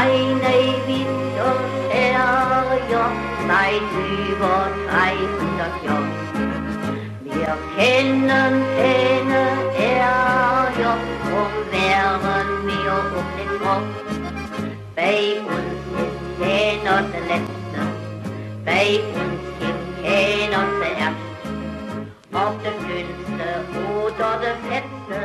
eine Winter her, seit über 300 Jahren. Wir kennen keine Ärger, drum wären wir um den Kopf. Bei uns ist keiner der Letzte, bei uns gibt keiner zuerst. Ob der Dünnste oder der Fetzte,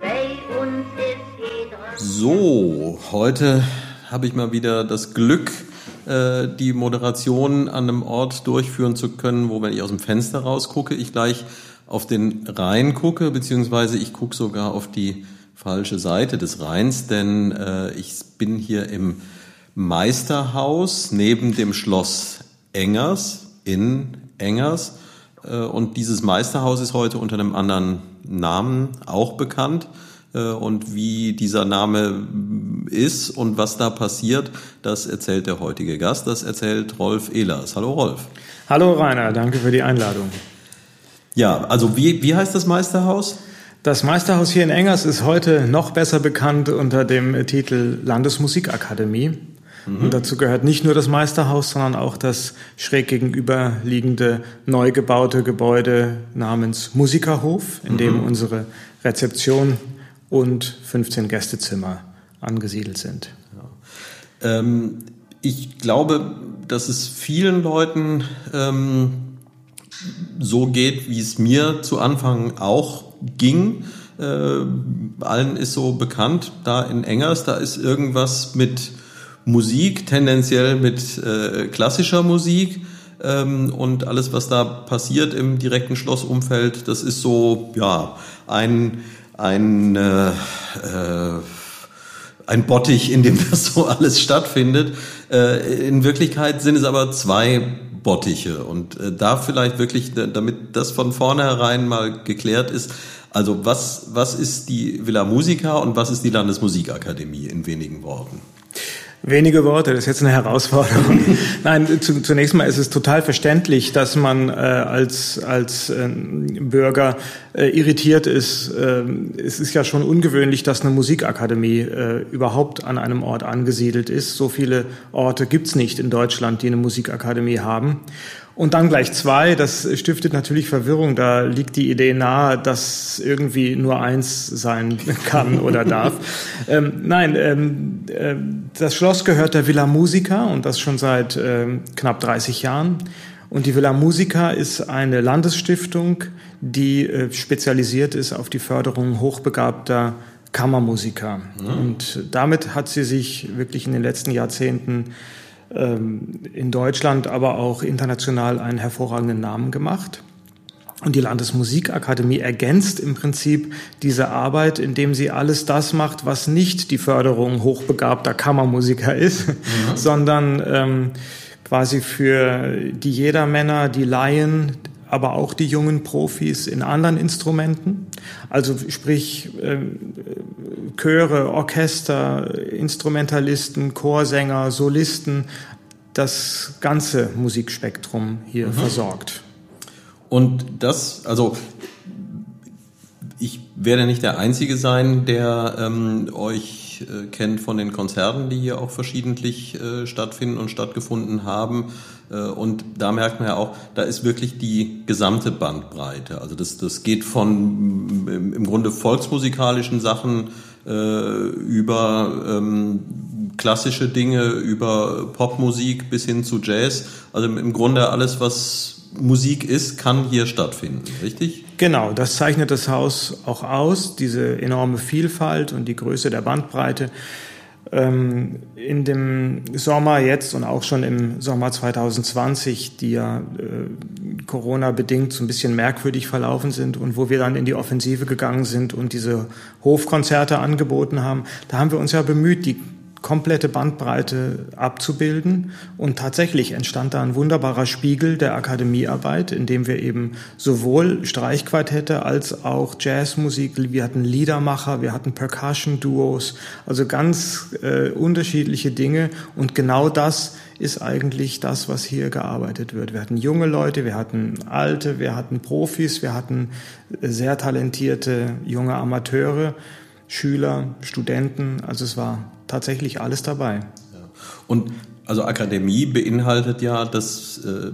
bei uns ist jeder... So, heute habe ich mal wieder das Glück, äh, die Moderation an einem Ort durchführen zu können, wo, wenn ich aus dem Fenster rausgucke, ich gleich auf den Rhein gucke, beziehungsweise ich gucke sogar auf die falsche Seite des Rheins, denn äh, ich bin hier im Meisterhaus neben dem Schloss Engers in Engers. Äh, und dieses Meisterhaus ist heute unter einem anderen Namen auch bekannt. Äh, und wie dieser Name ist und was da passiert, das erzählt der heutige Gast, das erzählt Rolf Ehlers. Hallo Rolf. Hallo Rainer, danke für die Einladung. Ja, also wie, wie heißt das Meisterhaus? Das Meisterhaus hier in Engers ist heute noch besser bekannt unter dem Titel Landesmusikakademie. Mhm. Und dazu gehört nicht nur das Meisterhaus, sondern auch das schräg gegenüberliegende neu gebaute Gebäude namens Musikerhof, in dem mhm. unsere Rezeption und 15 Gästezimmer angesiedelt sind. Ja. Ähm, ich glaube, dass es vielen Leuten ähm, so geht, wie es mir zu Anfang auch ging. Äh, allen ist so bekannt, da in Engers, da ist irgendwas mit Musik, tendenziell mit äh, klassischer Musik. Ähm, und alles, was da passiert im direkten Schlossumfeld, das ist so, ja, ein ein, äh, äh, ein Bottich, in dem das so alles stattfindet. Äh, in Wirklichkeit sind es aber zwei Bottiche und äh, da vielleicht wirklich, damit das von vornherein mal geklärt ist, also was, was ist die Villa Musica und was ist die Landesmusikakademie in wenigen Worten? Wenige Worte, das ist jetzt eine Herausforderung. Nein, zu, zunächst mal ist es total verständlich, dass man äh, als, als äh, Bürger äh, irritiert ist. Äh, es ist ja schon ungewöhnlich, dass eine Musikakademie äh, überhaupt an einem Ort angesiedelt ist. So viele Orte gibt's nicht in Deutschland, die eine Musikakademie haben. Und dann gleich zwei, das stiftet natürlich Verwirrung. Da liegt die Idee nahe, dass irgendwie nur eins sein kann oder darf. ähm, nein, ähm, äh, das Schloss gehört der Villa Musica und das schon seit äh, knapp 30 Jahren. Und die Villa Musica ist eine Landesstiftung, die äh, spezialisiert ist auf die Förderung hochbegabter Kammermusiker. Mhm. Und damit hat sie sich wirklich in den letzten Jahrzehnten ähm, in Deutschland, aber auch international einen hervorragenden Namen gemacht. Und die Landesmusikakademie ergänzt im Prinzip diese Arbeit, indem sie alles das macht, was nicht die Förderung hochbegabter Kammermusiker ist, mhm. sondern ähm, quasi für die Jedermänner, die Laien, aber auch die jungen Profis in anderen Instrumenten. Also sprich äh, Chöre, Orchester, Instrumentalisten, Chorsänger, Solisten, das ganze Musikspektrum hier mhm. versorgt. Und das, also ich werde nicht der Einzige sein, der ähm, euch äh, kennt von den Konzerten, die hier auch verschiedentlich äh, stattfinden und stattgefunden haben. Äh, und da merkt man ja auch, da ist wirklich die gesamte Bandbreite. Also das, das geht von im Grunde volksmusikalischen Sachen äh, über ähm, klassische Dinge, über Popmusik bis hin zu Jazz. Also im Grunde alles, was Musik ist, kann hier stattfinden, richtig? Genau, das zeichnet das Haus auch aus, diese enorme Vielfalt und die Größe der Bandbreite. Ähm, in dem Sommer jetzt und auch schon im Sommer 2020, die ja äh, Corona-bedingt so ein bisschen merkwürdig verlaufen sind und wo wir dann in die Offensive gegangen sind und diese Hofkonzerte angeboten haben, da haben wir uns ja bemüht, die komplette Bandbreite abzubilden. Und tatsächlich entstand da ein wunderbarer Spiegel der Akademiearbeit, in dem wir eben sowohl Streichquartette als auch Jazzmusik, wir hatten Liedermacher, wir hatten Percussion-Duos, also ganz äh, unterschiedliche Dinge. Und genau das ist eigentlich das, was hier gearbeitet wird. Wir hatten junge Leute, wir hatten alte, wir hatten Profis, wir hatten sehr talentierte junge Amateure. Schüler, Studenten. Also es war tatsächlich alles dabei. Und also Akademie beinhaltet ja, dass äh,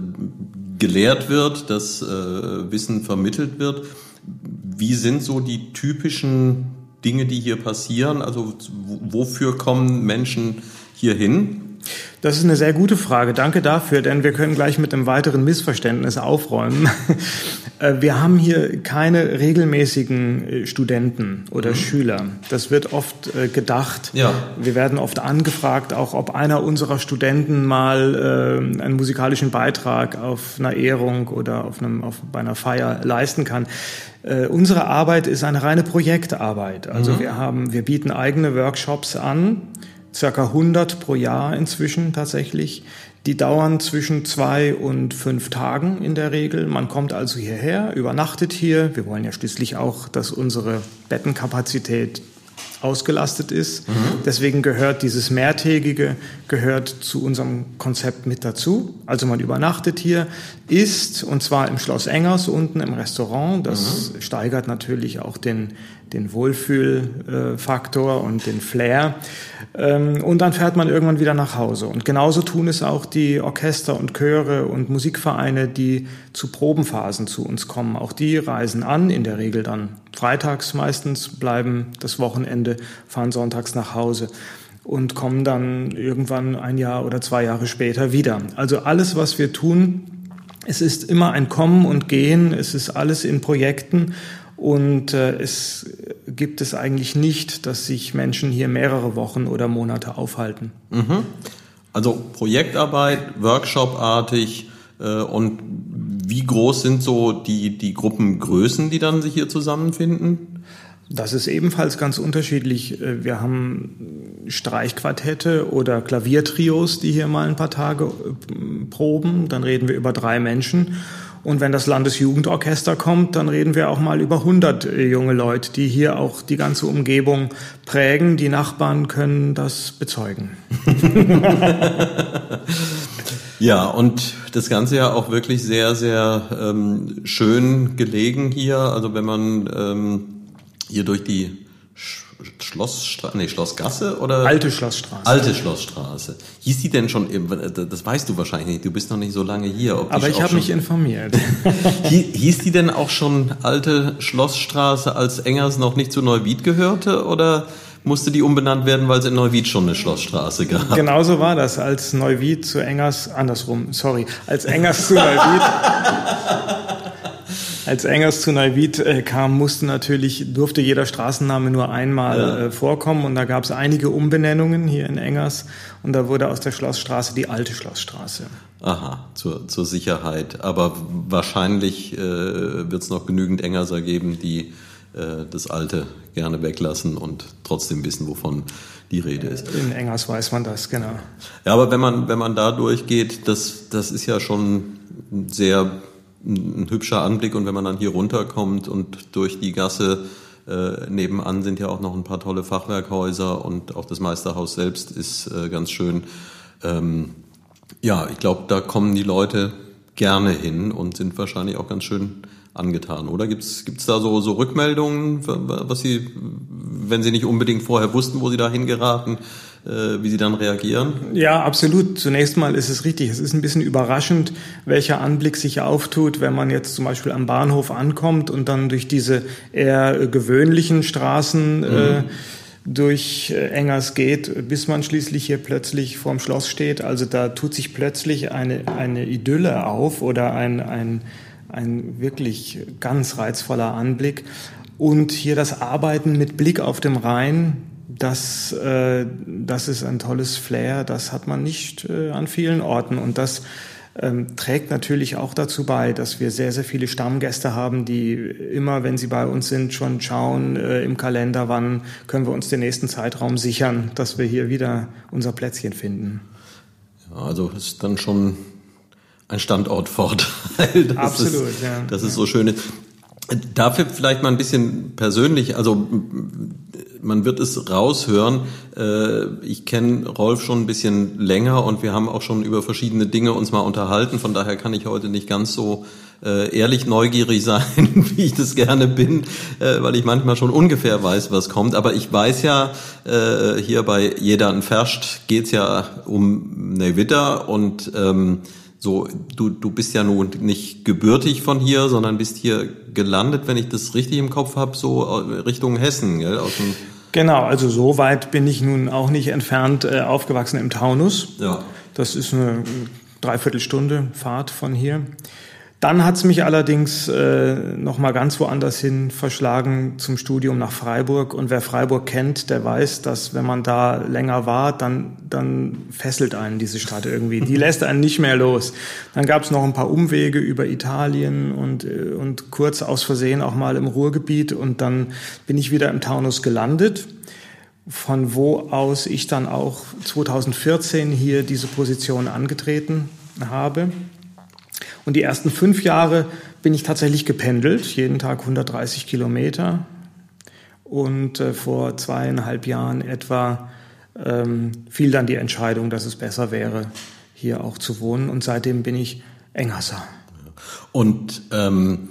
gelehrt wird, dass äh, Wissen vermittelt wird. Wie sind so die typischen Dinge, die hier passieren? Also wofür kommen Menschen hier hin? Das ist eine sehr gute Frage. Danke dafür, denn wir können gleich mit einem weiteren Missverständnis aufräumen. Äh, wir haben hier keine regelmäßigen äh, Studenten oder mhm. Schüler. Das wird oft äh, gedacht. Ja. Wir werden oft angefragt, auch ob einer unserer Studenten mal äh, einen musikalischen Beitrag auf einer Ehrung oder auf einem, auf, bei einer Feier leisten kann. Unsere Arbeit ist eine reine Projektarbeit. Also mhm. wir haben, wir bieten eigene Workshops an circa 100 pro Jahr inzwischen tatsächlich. Die dauern zwischen zwei und fünf Tagen in der Regel. Man kommt also hierher, übernachtet hier. Wir wollen ja schließlich auch, dass unsere Bettenkapazität ausgelastet ist. Mhm. Deswegen gehört dieses mehrtägige gehört zu unserem Konzept mit dazu. Also man übernachtet hier, isst und zwar im Schloss Engers unten im Restaurant. Das mhm. steigert natürlich auch den den Wohlfühlfaktor und den Flair. Ähm, und dann fährt man irgendwann wieder nach Hause. Und genauso tun es auch die Orchester und Chöre und Musikvereine, die zu Probenphasen zu uns kommen. Auch die reisen an, in der Regel dann freitags meistens, bleiben das Wochenende, fahren sonntags nach Hause und kommen dann irgendwann ein Jahr oder zwei Jahre später wieder. Also alles, was wir tun, es ist immer ein Kommen und Gehen, es ist alles in Projekten und äh, es gibt es eigentlich nicht, dass sich Menschen hier mehrere Wochen oder Monate aufhalten. Mhm. Also Projektarbeit, Workshopartig äh, und wie groß sind so die, die Gruppengrößen, die dann sich hier zusammenfinden? Das ist ebenfalls ganz unterschiedlich. Äh, wir haben Streichquartette oder Klaviertrios, die hier mal ein paar Tage äh, proben. Dann reden wir über drei Menschen. Und wenn das Landesjugendorchester kommt, dann reden wir auch mal über 100 äh, junge Leute, die hier auch die ganze Umgebung prägen. Die Nachbarn können das bezeugen. ja, und das Ganze ja auch wirklich sehr, sehr ähm, schön gelegen hier. Also wenn man ähm, hier durch die Schlossstraße, nee, Schlossgasse oder? Alte Schlossstraße. Alte Schlossstraße. Hieß die denn schon, das weißt du wahrscheinlich nicht, du bist noch nicht so lange hier. Aber ich habe mich informiert. hieß die denn auch schon Alte Schlossstraße, als Engers noch nicht zu Neuwied gehörte oder musste die umbenannt werden, weil es in Neuwied schon eine Schlossstraße gab? Genauso war das, als Neuwied zu Engers, andersrum, sorry, als Engers zu Neuwied als Engers zu Neuwied äh, kam, musste natürlich, durfte jeder Straßenname nur einmal ja. äh, vorkommen und da gab es einige Umbenennungen hier in Engers und da wurde aus der Schlossstraße die alte Schlossstraße. Aha, zur, zur Sicherheit. Aber wahrscheinlich äh, wird es noch genügend Engerser geben, die äh, das Alte gerne weglassen und trotzdem wissen, wovon die Rede ist. In Engers weiß man das, genau. Ja, aber wenn man, wenn man da durchgeht, das, das ist ja schon sehr ein hübscher Anblick und wenn man dann hier runterkommt und durch die Gasse äh, nebenan sind ja auch noch ein paar tolle Fachwerkhäuser und auch das Meisterhaus selbst ist äh, ganz schön. Ähm, ja, ich glaube, da kommen die Leute gerne hin und sind wahrscheinlich auch ganz schön angetan, oder? Gibt's gibt's da so, so Rückmeldungen, was Sie, wenn Sie nicht unbedingt vorher wussten, wo Sie da hingeraten, wie Sie dann reagieren? Ja, absolut. Zunächst mal ist es richtig. Es ist ein bisschen überraschend, welcher Anblick sich auftut, wenn man jetzt zum Beispiel am Bahnhof ankommt und dann durch diese eher gewöhnlichen Straßen äh, mhm. äh, durch Engers geht, bis man schließlich hier plötzlich vorm Schloss steht. Also da tut sich plötzlich eine, eine Idylle auf oder ein, ein, ein wirklich ganz reizvoller Anblick. Und hier das Arbeiten mit Blick auf dem Rhein, das, äh, das ist ein tolles Flair, das hat man nicht äh, an vielen Orten und das ähm, trägt natürlich auch dazu bei, dass wir sehr, sehr viele Stammgäste haben, die immer, wenn sie bei uns sind, schon schauen äh, im Kalender, wann können wir uns den nächsten Zeitraum sichern, dass wir hier wieder unser Plätzchen finden. Ja, also ist dann schon ein Standortvorteil. Absolut, ist, ja. Das ist so schön. Dafür vielleicht mal ein bisschen persönlich, also man wird es raushören. Äh, ich kenne Rolf schon ein bisschen länger und wir haben auch schon über verschiedene Dinge uns mal unterhalten. Von daher kann ich heute nicht ganz so äh, ehrlich neugierig sein, wie ich das gerne bin, äh, weil ich manchmal schon ungefähr weiß, was kommt. Aber ich weiß ja, hier bei Jeder ein Ferscht geht's ja um Neuwitter und ähm, so, du, du bist ja nun nicht gebürtig von hier, sondern bist hier gelandet, wenn ich das richtig im Kopf habe, so Richtung Hessen, gell? Aus dem genau, also so weit bin ich nun auch nicht entfernt, äh, aufgewachsen im Taunus. Ja. Das ist eine Dreiviertelstunde Fahrt von hier. Dann hat es mich allerdings äh, noch mal ganz woanders hin verschlagen zum Studium nach Freiburg. Und wer Freiburg kennt, der weiß, dass wenn man da länger war, dann, dann fesselt einen diese Stadt irgendwie. Die lässt einen nicht mehr los. Dann gab es noch ein paar Umwege über Italien und, äh, und kurz aus Versehen auch mal im Ruhrgebiet. Und dann bin ich wieder im Taunus gelandet von wo aus ich dann auch 2014 hier diese Position angetreten habe. Und die ersten fünf Jahre bin ich tatsächlich gependelt, jeden Tag 130 Kilometer. Und äh, vor zweieinhalb Jahren etwa ähm, fiel dann die Entscheidung, dass es besser wäre, hier auch zu wohnen. Und seitdem bin ich Engerser. Und ähm,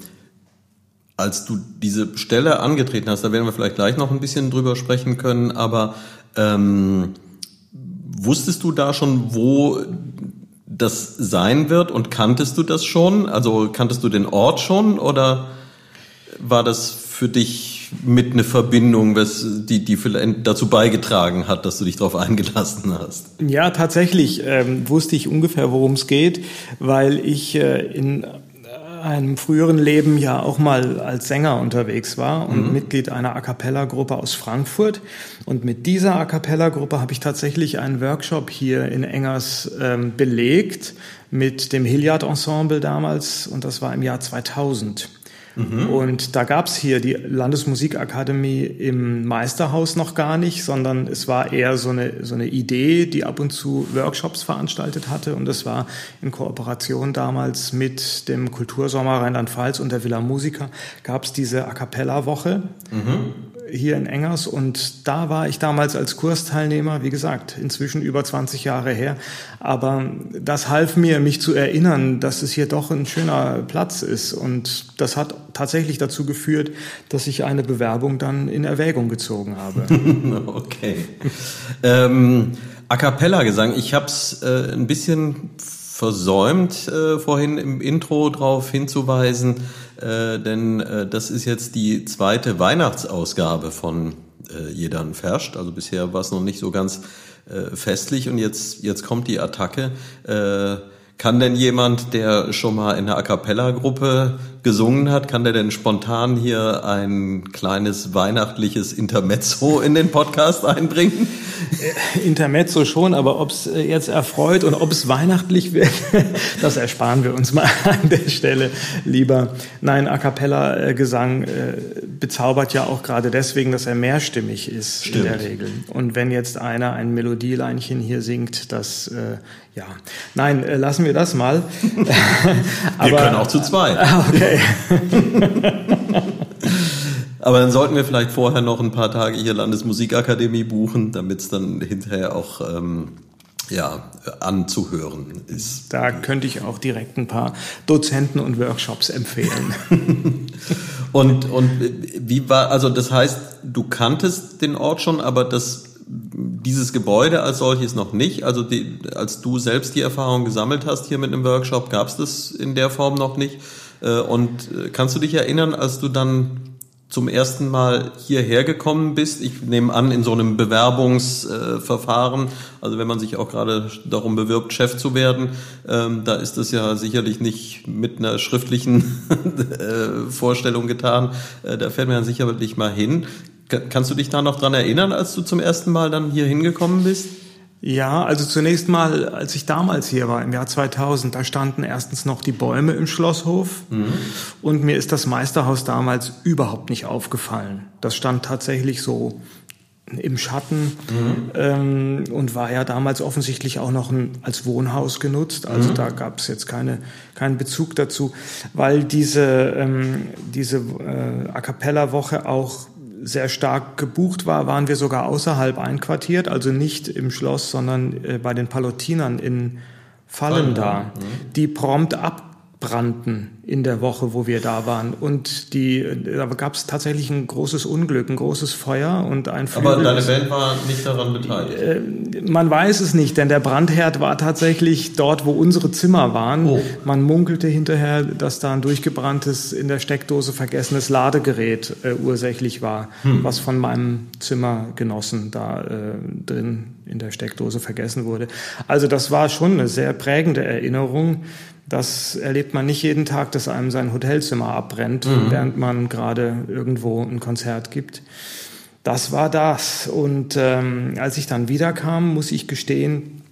als du diese Stelle angetreten hast, da werden wir vielleicht gleich noch ein bisschen drüber sprechen können, aber ähm, wusstest du da schon, wo das sein wird und kanntest du das schon? Also kanntest du den Ort schon oder war das für dich mit eine Verbindung, was die, die dazu beigetragen hat, dass du dich darauf eingelassen hast? Ja, tatsächlich ähm, wusste ich ungefähr, worum es geht, weil ich äh, in einem früheren Leben ja auch mal als Sänger unterwegs war und mhm. Mitglied einer A cappella-Gruppe aus Frankfurt. Und mit dieser A cappella-Gruppe habe ich tatsächlich einen Workshop hier in Engers ähm, belegt mit dem Hilliard Ensemble damals und das war im Jahr 2000. Mhm. Und da gab's hier die Landesmusikakademie im Meisterhaus noch gar nicht, sondern es war eher so eine, so eine Idee, die ab und zu Workshops veranstaltet hatte. Und das war in Kooperation damals mit dem Kultursommer Rheinland-Pfalz und der Villa Musica gab's diese A Cappella-Woche. Mhm hier in Engers und da war ich damals als Kursteilnehmer, wie gesagt, inzwischen über 20 Jahre her. Aber das half mir, mich zu erinnern, dass es hier doch ein schöner Platz ist und das hat tatsächlich dazu geführt, dass ich eine Bewerbung dann in Erwägung gezogen habe. okay. ähm, A cappella Gesang, ich habe es äh, ein bisschen versäumt, äh, vorhin im Intro darauf hinzuweisen, äh, denn äh, das ist jetzt die zweite Weihnachtsausgabe von äh, Jedan Ferscht. Also bisher war es noch nicht so ganz äh, festlich und jetzt, jetzt kommt die Attacke. Äh, kann denn jemand, der schon mal in einer A Cappella-Gruppe gesungen hat, kann der denn spontan hier ein kleines weihnachtliches Intermezzo in den Podcast einbringen? Äh, Intermezzo schon, aber ob es äh, jetzt erfreut und ob es weihnachtlich wird, das ersparen wir uns mal an der Stelle lieber. Nein, A Cappella-Gesang äh, bezaubert ja auch gerade deswegen, dass er mehrstimmig ist Stimmt. in der Regel. Und wenn jetzt einer ein Melodieleinchen hier singt, das ja, nein, lassen wir das mal. wir können auch zu zweit. Okay. Aber dann sollten wir vielleicht vorher noch ein paar Tage hier Landesmusikakademie buchen, damit es dann hinterher auch ähm, ja, anzuhören ist. Da könnte ich auch direkt ein paar Dozenten und Workshops empfehlen. und, und wie war, also das heißt, du kanntest den Ort schon, aber das dieses Gebäude als solches noch nicht. Also die, als du selbst die Erfahrung gesammelt hast hier mit einem Workshop, gab es das in der Form noch nicht. Äh, und äh, kannst du dich erinnern, als du dann zum ersten Mal hierher gekommen bist? Ich nehme an, in so einem Bewerbungsverfahren, also wenn man sich auch gerade darum bewirbt, Chef zu werden, ähm, da ist das ja sicherlich nicht mit einer schriftlichen äh, Vorstellung getan. Da fährt man sicherlich mal hin. Kannst du dich da noch dran erinnern, als du zum ersten Mal dann hier hingekommen bist? Ja, also zunächst mal, als ich damals hier war, im Jahr 2000, da standen erstens noch die Bäume im Schlosshof mhm. und mir ist das Meisterhaus damals überhaupt nicht aufgefallen. Das stand tatsächlich so im Schatten mhm. ähm, und war ja damals offensichtlich auch noch ein, als Wohnhaus genutzt. Also mhm. da gab es jetzt keine, keinen Bezug dazu, weil diese, ähm, diese äh, A cappella Woche auch sehr stark gebucht war, waren wir sogar außerhalb einquartiert, also nicht im Schloss, sondern äh, bei den Palotinern in Fallen da, die prompt ab abbrannten in der Woche, wo wir da waren. Und die, da gab es tatsächlich ein großes Unglück, ein großes Feuer und ein Flügel. Aber deine Band war nicht daran beteiligt? Äh, man weiß es nicht, denn der Brandherd war tatsächlich dort, wo unsere Zimmer waren. Oh. Man munkelte hinterher, dass da ein durchgebranntes, in der Steckdose vergessenes Ladegerät äh, ursächlich war, hm. was von meinem Zimmergenossen da äh, drin in der Steckdose vergessen wurde. Also das war schon eine sehr prägende Erinnerung. Das erlebt man nicht jeden Tag, dass einem sein Hotelzimmer abbrennt, mhm. während man gerade irgendwo ein Konzert gibt. Das war das. Und ähm, als ich dann wiederkam, muss ich gestehen,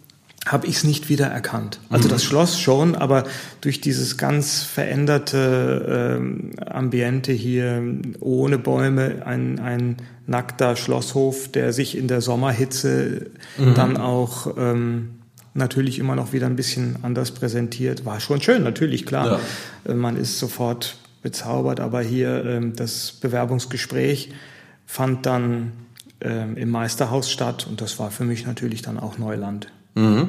habe ich es nicht wieder erkannt. Also mhm. das Schloss schon, aber durch dieses ganz veränderte ähm, Ambiente hier, ohne Bäume, ein, ein nackter Schlosshof, der sich in der Sommerhitze mhm. dann auch ähm, natürlich immer noch wieder ein bisschen anders präsentiert. War schon schön, natürlich, klar. Ja. Äh, man ist sofort bezaubert, aber hier ähm, das Bewerbungsgespräch fand dann ähm, im Meisterhaus statt und das war für mich natürlich dann auch Neuland. Mhm.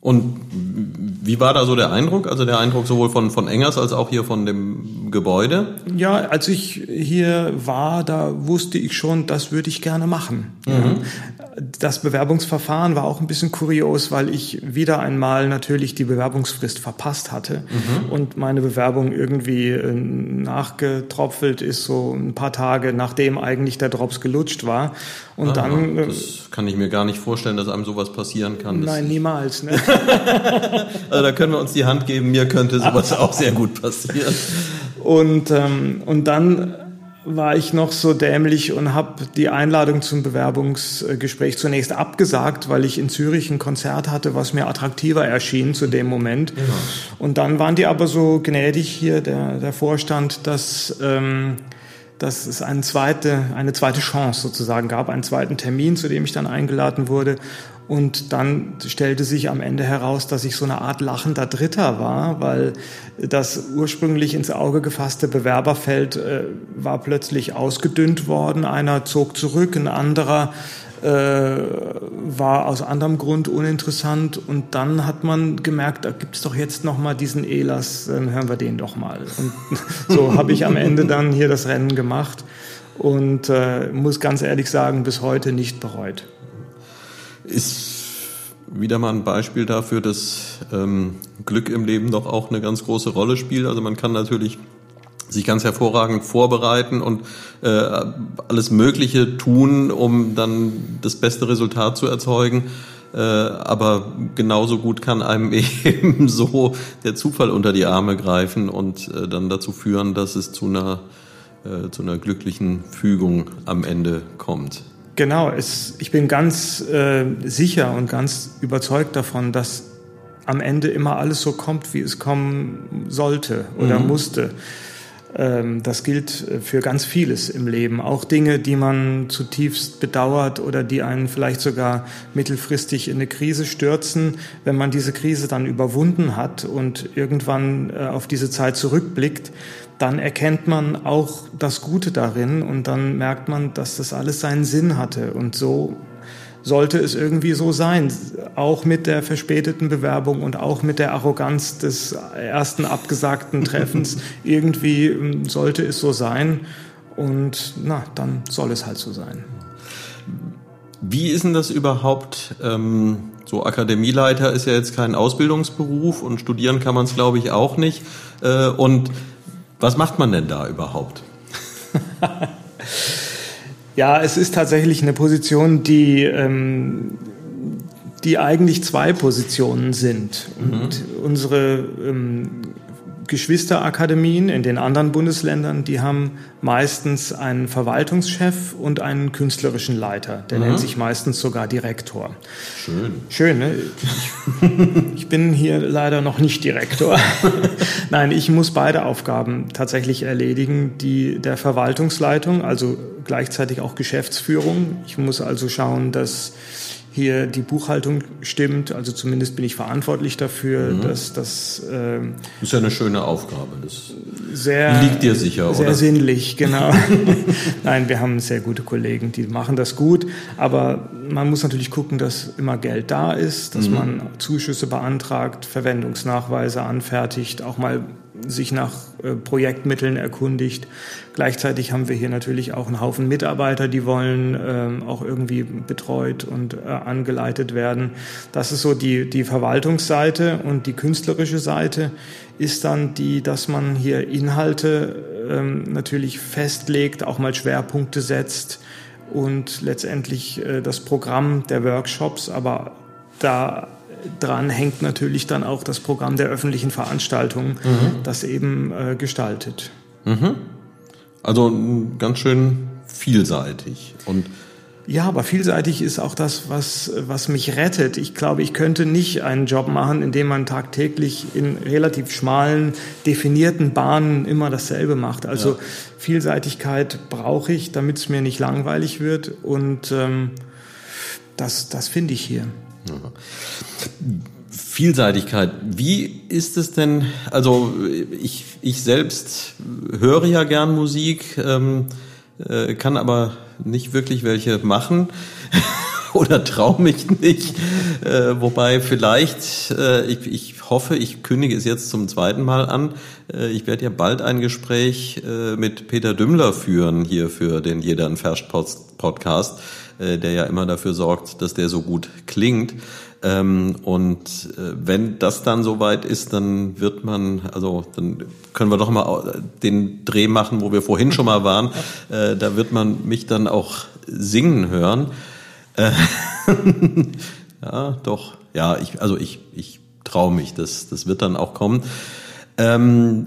Und wie war da so der Eindruck? Also der Eindruck sowohl von, von Engers als auch hier von dem Gebäude? Ja, als ich hier war, da wusste ich schon, das würde ich gerne machen. Mhm. Ja das Bewerbungsverfahren war auch ein bisschen kurios, weil ich wieder einmal natürlich die Bewerbungsfrist verpasst hatte mhm. und meine Bewerbung irgendwie äh, nachgetropfelt ist, so ein paar Tage nachdem eigentlich der Drops gelutscht war. Und ah, dann. Äh, das kann ich mir gar nicht vorstellen, dass einem sowas passieren kann. Nein, niemals. Ne? also da können wir uns die Hand geben, mir könnte sowas auch sehr gut passieren. Und, ähm, und dann war ich noch so dämlich und habe die Einladung zum Bewerbungsgespräch zunächst abgesagt, weil ich in Zürich ein Konzert hatte, was mir attraktiver erschien zu dem Moment. Ja. Und dann waren die aber so gnädig hier, der, der Vorstand, dass, ähm, dass es eine zweite, eine zweite Chance sozusagen gab, einen zweiten Termin, zu dem ich dann eingeladen wurde. Und dann stellte sich am Ende heraus, dass ich so eine Art lachender Dritter war, weil das ursprünglich ins Auge gefasste Bewerberfeld äh, war plötzlich ausgedünnt worden. Einer zog zurück, ein anderer äh, war aus anderem Grund uninteressant. Und dann hat man gemerkt, da gibt es doch jetzt noch mal diesen Elas, dann hören wir den doch mal. Und so habe ich am Ende dann hier das Rennen gemacht und äh, muss ganz ehrlich sagen, bis heute nicht bereut ist wieder mal ein Beispiel dafür, dass ähm, Glück im Leben doch auch eine ganz große Rolle spielt. Also man kann natürlich sich ganz hervorragend vorbereiten und äh, alles Mögliche tun, um dann das beste Resultat zu erzeugen. Äh, aber genauso gut kann einem eben so der Zufall unter die Arme greifen und äh, dann dazu führen, dass es zu einer, äh, zu einer glücklichen Fügung am Ende kommt. Genau, es, ich bin ganz äh, sicher und ganz überzeugt davon, dass am Ende immer alles so kommt, wie es kommen sollte oder mhm. musste. Ähm, das gilt äh, für ganz vieles im Leben. Auch Dinge, die man zutiefst bedauert oder die einen vielleicht sogar mittelfristig in eine Krise stürzen. Wenn man diese Krise dann überwunden hat und irgendwann äh, auf diese Zeit zurückblickt, dann erkennt man auch das Gute darin und dann merkt man, dass das alles seinen Sinn hatte. Und so sollte es irgendwie so sein, auch mit der verspäteten Bewerbung und auch mit der Arroganz des ersten abgesagten Treffens. irgendwie ähm, sollte es so sein und na, dann soll es halt so sein. Wie ist denn das überhaupt? Ähm, so Akademieleiter ist ja jetzt kein Ausbildungsberuf und studieren kann man es, glaube ich, auch nicht. Äh, und was macht man denn da überhaupt? ja, es ist tatsächlich eine Position, die, ähm, die eigentlich zwei Positionen sind. Und mhm. unsere ähm, Geschwisterakademien in den anderen Bundesländern, die haben meistens einen Verwaltungschef und einen künstlerischen Leiter. Der mhm. nennt sich meistens sogar Direktor. Schön. Schön, ne? Ich, ich bin hier leider noch nicht Direktor. Nein, ich muss beide Aufgaben tatsächlich erledigen. Die der Verwaltungsleitung, also gleichzeitig auch Geschäftsführung. Ich muss also schauen, dass hier die Buchhaltung stimmt. Also zumindest bin ich verantwortlich dafür, mhm. dass das. Ähm, ist ja eine schöne Aufgabe. Das sehr, liegt dir sicher, sehr oder? sinnlich, genau. Nein, wir haben sehr gute Kollegen, die machen das gut. Aber man muss natürlich gucken, dass immer Geld da ist, dass mhm. man Zuschüsse beantragt, Verwendungsnachweise anfertigt, auch mal sich nach äh, Projektmitteln erkundigt. Gleichzeitig haben wir hier natürlich auch einen Haufen Mitarbeiter, die wollen äh, auch irgendwie betreut und äh, angeleitet werden. Das ist so die, die Verwaltungsseite und die künstlerische Seite ist dann die, dass man hier Inhalte ähm, natürlich festlegt, auch mal Schwerpunkte setzt und letztendlich äh, das Programm der Workshops, aber da dran hängt natürlich dann auch das Programm der öffentlichen Veranstaltungen, mhm. das eben äh, gestaltet. Mhm. Also ganz schön vielseitig und ja, aber vielseitig ist auch das, was, was mich rettet. Ich glaube, ich könnte nicht einen Job machen, in dem man tagtäglich in relativ schmalen, definierten Bahnen immer dasselbe macht. Also ja. Vielseitigkeit brauche ich, damit es mir nicht langweilig wird. Und ähm, das, das finde ich hier. Vielseitigkeit. Wie ist es denn? Also ich, ich selbst höre ja gern Musik, ähm, äh, kann aber nicht wirklich welche machen oder traue mich nicht. Äh, wobei vielleicht, äh, ich, ich hoffe, ich kündige es jetzt zum zweiten Mal an. Äh, ich werde ja bald ein Gespräch äh, mit Peter Dümmler führen hier für den Jeder ein Vers Podcast, äh, der ja immer dafür sorgt, dass der so gut klingt. Ähm, und äh, wenn das dann soweit ist, dann wird man, also dann können wir doch mal den Dreh machen, wo wir vorhin schon mal waren. Äh, da wird man mich dann auch singen hören. Äh, ja, doch. Ja, ich, also ich, ich traue mich, das, das wird dann auch kommen. Ähm,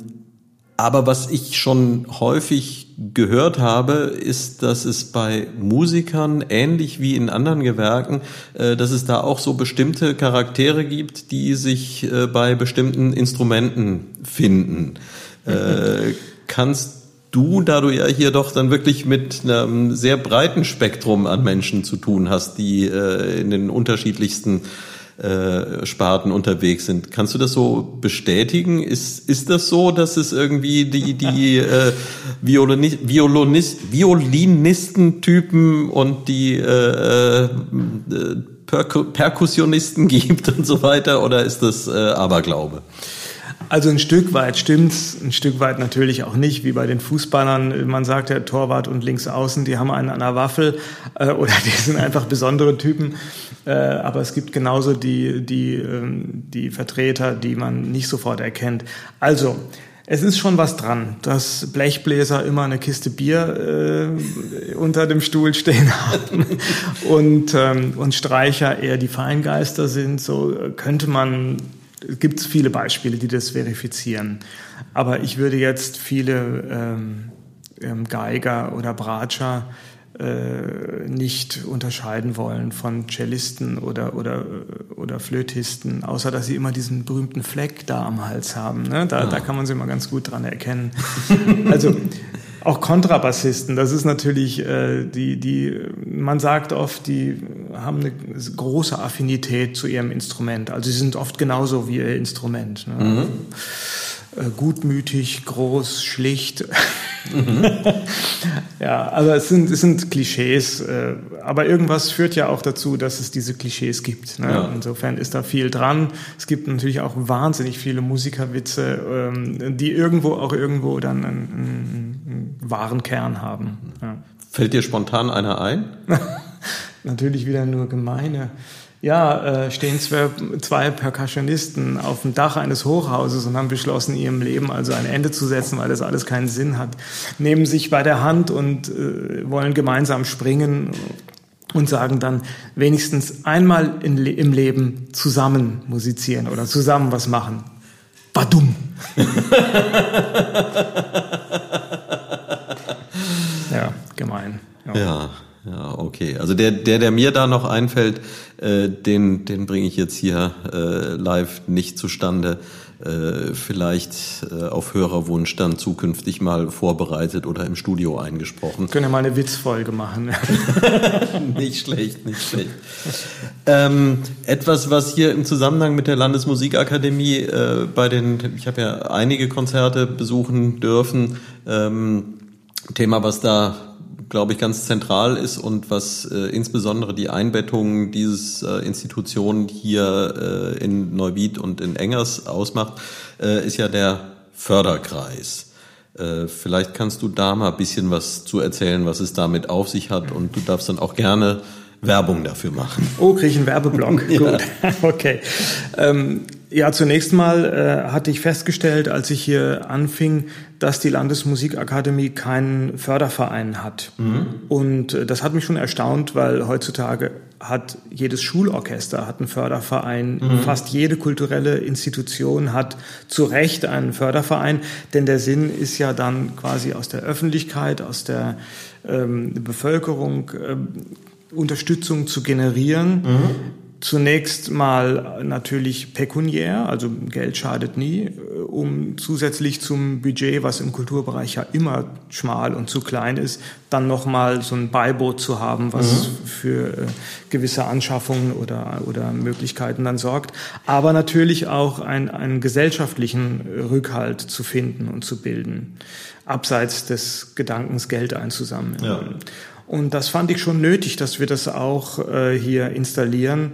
aber was ich schon häufig gehört habe, ist, dass es bei Musikern ähnlich wie in anderen Gewerken, äh, dass es da auch so bestimmte Charaktere gibt, die sich äh, bei bestimmten Instrumenten finden. Äh, kannst du, da du ja hier doch dann wirklich mit einem sehr breiten Spektrum an Menschen zu tun hast, die in den unterschiedlichsten äh, Sparten unterwegs sind. Kannst du das so bestätigen? Ist, ist das so, dass es irgendwie die, die äh, Violinist, Violinist, Violinistentypen und die äh, äh, Perkussionisten gibt und so weiter? Oder ist das äh, Aberglaube? Also ein Stück weit stimmt's, ein Stück weit natürlich auch nicht, wie bei den Fußballern. Man sagt ja Torwart und Linksaußen, die haben einen an der Waffel äh, oder die sind einfach besondere Typen. Äh, aber es gibt genauso die, die, ähm, die Vertreter, die man nicht sofort erkennt. Also, es ist schon was dran, dass Blechbläser immer eine Kiste Bier äh, unter dem Stuhl stehen haben und, ähm, und Streicher eher die Feingeister sind. So könnte man, gibt es viele Beispiele, die das verifizieren. Aber ich würde jetzt viele ähm, ähm Geiger oder Bratscher äh, nicht unterscheiden wollen von Cellisten oder, oder, oder Flötisten, außer dass sie immer diesen berühmten Fleck da am Hals haben. Ne? Da, ja. da kann man sie immer ganz gut dran erkennen. also auch Kontrabassisten, das ist natürlich, äh, die, die, man sagt oft, die haben eine große Affinität zu ihrem Instrument. Also sie sind oft genauso wie ihr Instrument. Ne? Mhm. Äh, gutmütig, groß, schlicht. Mhm. ja, aber es sind, es sind Klischees. Äh, aber irgendwas führt ja auch dazu, dass es diese Klischees gibt. Ne? Ja. Insofern ist da viel dran. Es gibt natürlich auch wahnsinnig viele Musikerwitze, ähm, die irgendwo auch irgendwo dann einen, einen wahren Kern haben. Ja. Fällt dir spontan einer ein? natürlich wieder nur gemeine ja, äh, stehen zwei, zwei Percussionisten auf dem Dach eines Hochhauses und haben beschlossen, ihrem Leben also ein Ende zu setzen, weil das alles keinen Sinn hat. Nehmen sich bei der Hand und äh, wollen gemeinsam springen und sagen dann wenigstens einmal in, im Leben zusammen musizieren oder zusammen was machen. Badum. ja, gemein. ja. ja. Ja, okay. Also der, der, der mir da noch einfällt, äh, den, den bringe ich jetzt hier äh, live nicht zustande. Äh, vielleicht äh, auf Hörerwunsch dann zukünftig mal vorbereitet oder im Studio eingesprochen. Können ja mal eine Witzfolge machen. nicht schlecht, nicht schlecht. Ähm, etwas, was hier im Zusammenhang mit der Landesmusikakademie äh, bei den, ich habe ja einige Konzerte besuchen dürfen, ähm, Thema, was da glaube ich, ganz zentral ist und was äh, insbesondere die Einbettung dieses äh, Institutionen hier äh, in Neuwied und in Engers ausmacht, äh, ist ja der Förderkreis. Äh, vielleicht kannst du da mal ein bisschen was zu erzählen, was es damit auf sich hat und du darfst dann auch gerne Werbung dafür machen. Oh, kriege ich einen Werbeblock. ja. Gut, okay. Ähm, ja, zunächst mal äh, hatte ich festgestellt, als ich hier anfing, dass die Landesmusikakademie keinen Förderverein hat. Mhm. Und äh, das hat mich schon erstaunt, weil heutzutage hat jedes Schulorchester hat einen Förderverein, mhm. fast jede kulturelle Institution hat zu Recht einen Förderverein, denn der Sinn ist ja dann quasi aus der Öffentlichkeit, aus der ähm, Bevölkerung ähm, Unterstützung zu generieren. Mhm. Zunächst mal natürlich pekuniär, also Geld schadet nie, um zusätzlich zum Budget, was im Kulturbereich ja immer schmal und zu klein ist, dann nochmal so ein Beiboot zu haben, was mhm. für äh, gewisse Anschaffungen oder, oder Möglichkeiten dann sorgt. Aber natürlich auch ein, einen gesellschaftlichen Rückhalt zu finden und zu bilden, abseits des Gedankens Geld einzusammeln. Ja. Und das fand ich schon nötig, dass wir das auch äh, hier installieren,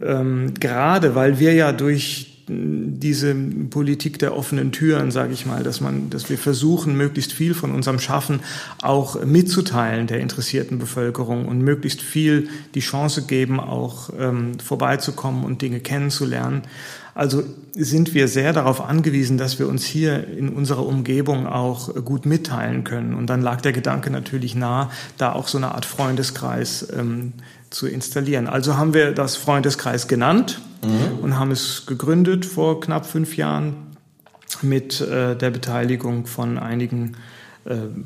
ähm, gerade weil wir ja durch diese Politik der offenen Türen, sage ich mal, dass man, dass wir versuchen, möglichst viel von unserem Schaffen auch mitzuteilen der interessierten Bevölkerung und möglichst viel die Chance geben, auch ähm, vorbeizukommen und Dinge kennenzulernen. Also sind wir sehr darauf angewiesen, dass wir uns hier in unserer Umgebung auch gut mitteilen können. Und dann lag der Gedanke natürlich nah, da auch so eine Art Freundeskreis ähm, zu installieren. Also haben wir das Freundeskreis genannt mhm. und haben es gegründet vor knapp fünf Jahren mit äh, der Beteiligung von einigen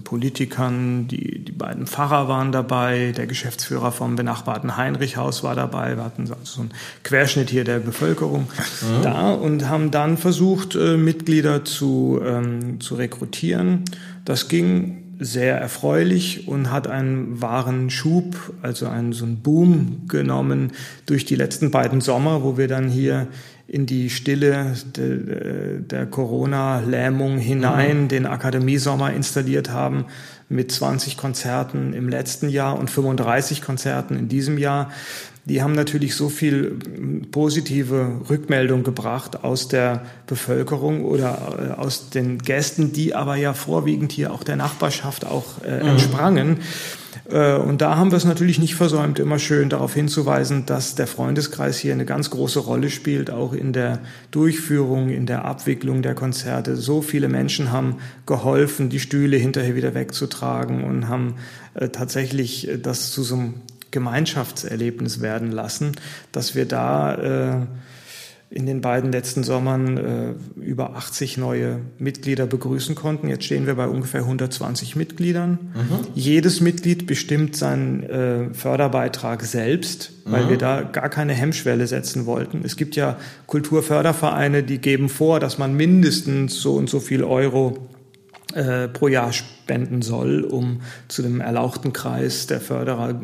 Politikern, die, die beiden Pfarrer waren dabei, der Geschäftsführer vom benachbarten Heinrichhaus war dabei. Wir hatten also so einen Querschnitt hier der Bevölkerung mhm. da und haben dann versucht, äh, Mitglieder zu, ähm, zu rekrutieren. Das ging sehr erfreulich und hat einen wahren Schub, also einen so einen Boom genommen durch die letzten beiden Sommer, wo wir dann hier in die Stille de, der Corona-Lähmung hinein mhm. den Akademiesommer installiert haben mit 20 Konzerten im letzten Jahr und 35 Konzerten in diesem Jahr. Die haben natürlich so viel positive Rückmeldung gebracht aus der Bevölkerung oder äh, aus den Gästen, die aber ja vorwiegend hier auch der Nachbarschaft auch äh, mhm. entsprangen. Mhm und da haben wir es natürlich nicht versäumt, immer schön darauf hinzuweisen, dass der Freundeskreis hier eine ganz große Rolle spielt, auch in der Durchführung, in der Abwicklung der Konzerte. So viele Menschen haben geholfen, die Stühle hinterher wieder wegzutragen und haben äh, tatsächlich das zu so einem Gemeinschaftserlebnis werden lassen, dass wir da in den beiden letzten Sommern äh, über 80 neue Mitglieder begrüßen konnten. Jetzt stehen wir bei ungefähr 120 Mitgliedern. Mhm. Jedes Mitglied bestimmt seinen äh, Förderbeitrag selbst, weil mhm. wir da gar keine Hemmschwelle setzen wollten. Es gibt ja Kulturfördervereine, die geben vor, dass man mindestens so und so viel Euro äh, pro Jahr spenden soll, um zu dem erlauchten Kreis der Förderer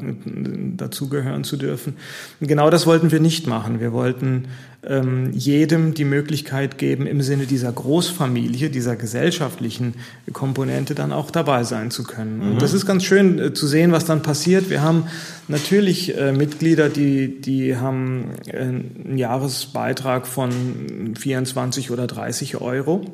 dazugehören zu dürfen. Genau das wollten wir nicht machen. Wir wollten ähm, jedem die Möglichkeit geben, im Sinne dieser Großfamilie, dieser gesellschaftlichen Komponente dann auch dabei sein zu können. Mhm. Und das ist ganz schön äh, zu sehen, was dann passiert. Wir haben natürlich äh, Mitglieder, die, die haben äh, einen Jahresbeitrag von 24 oder 30 Euro.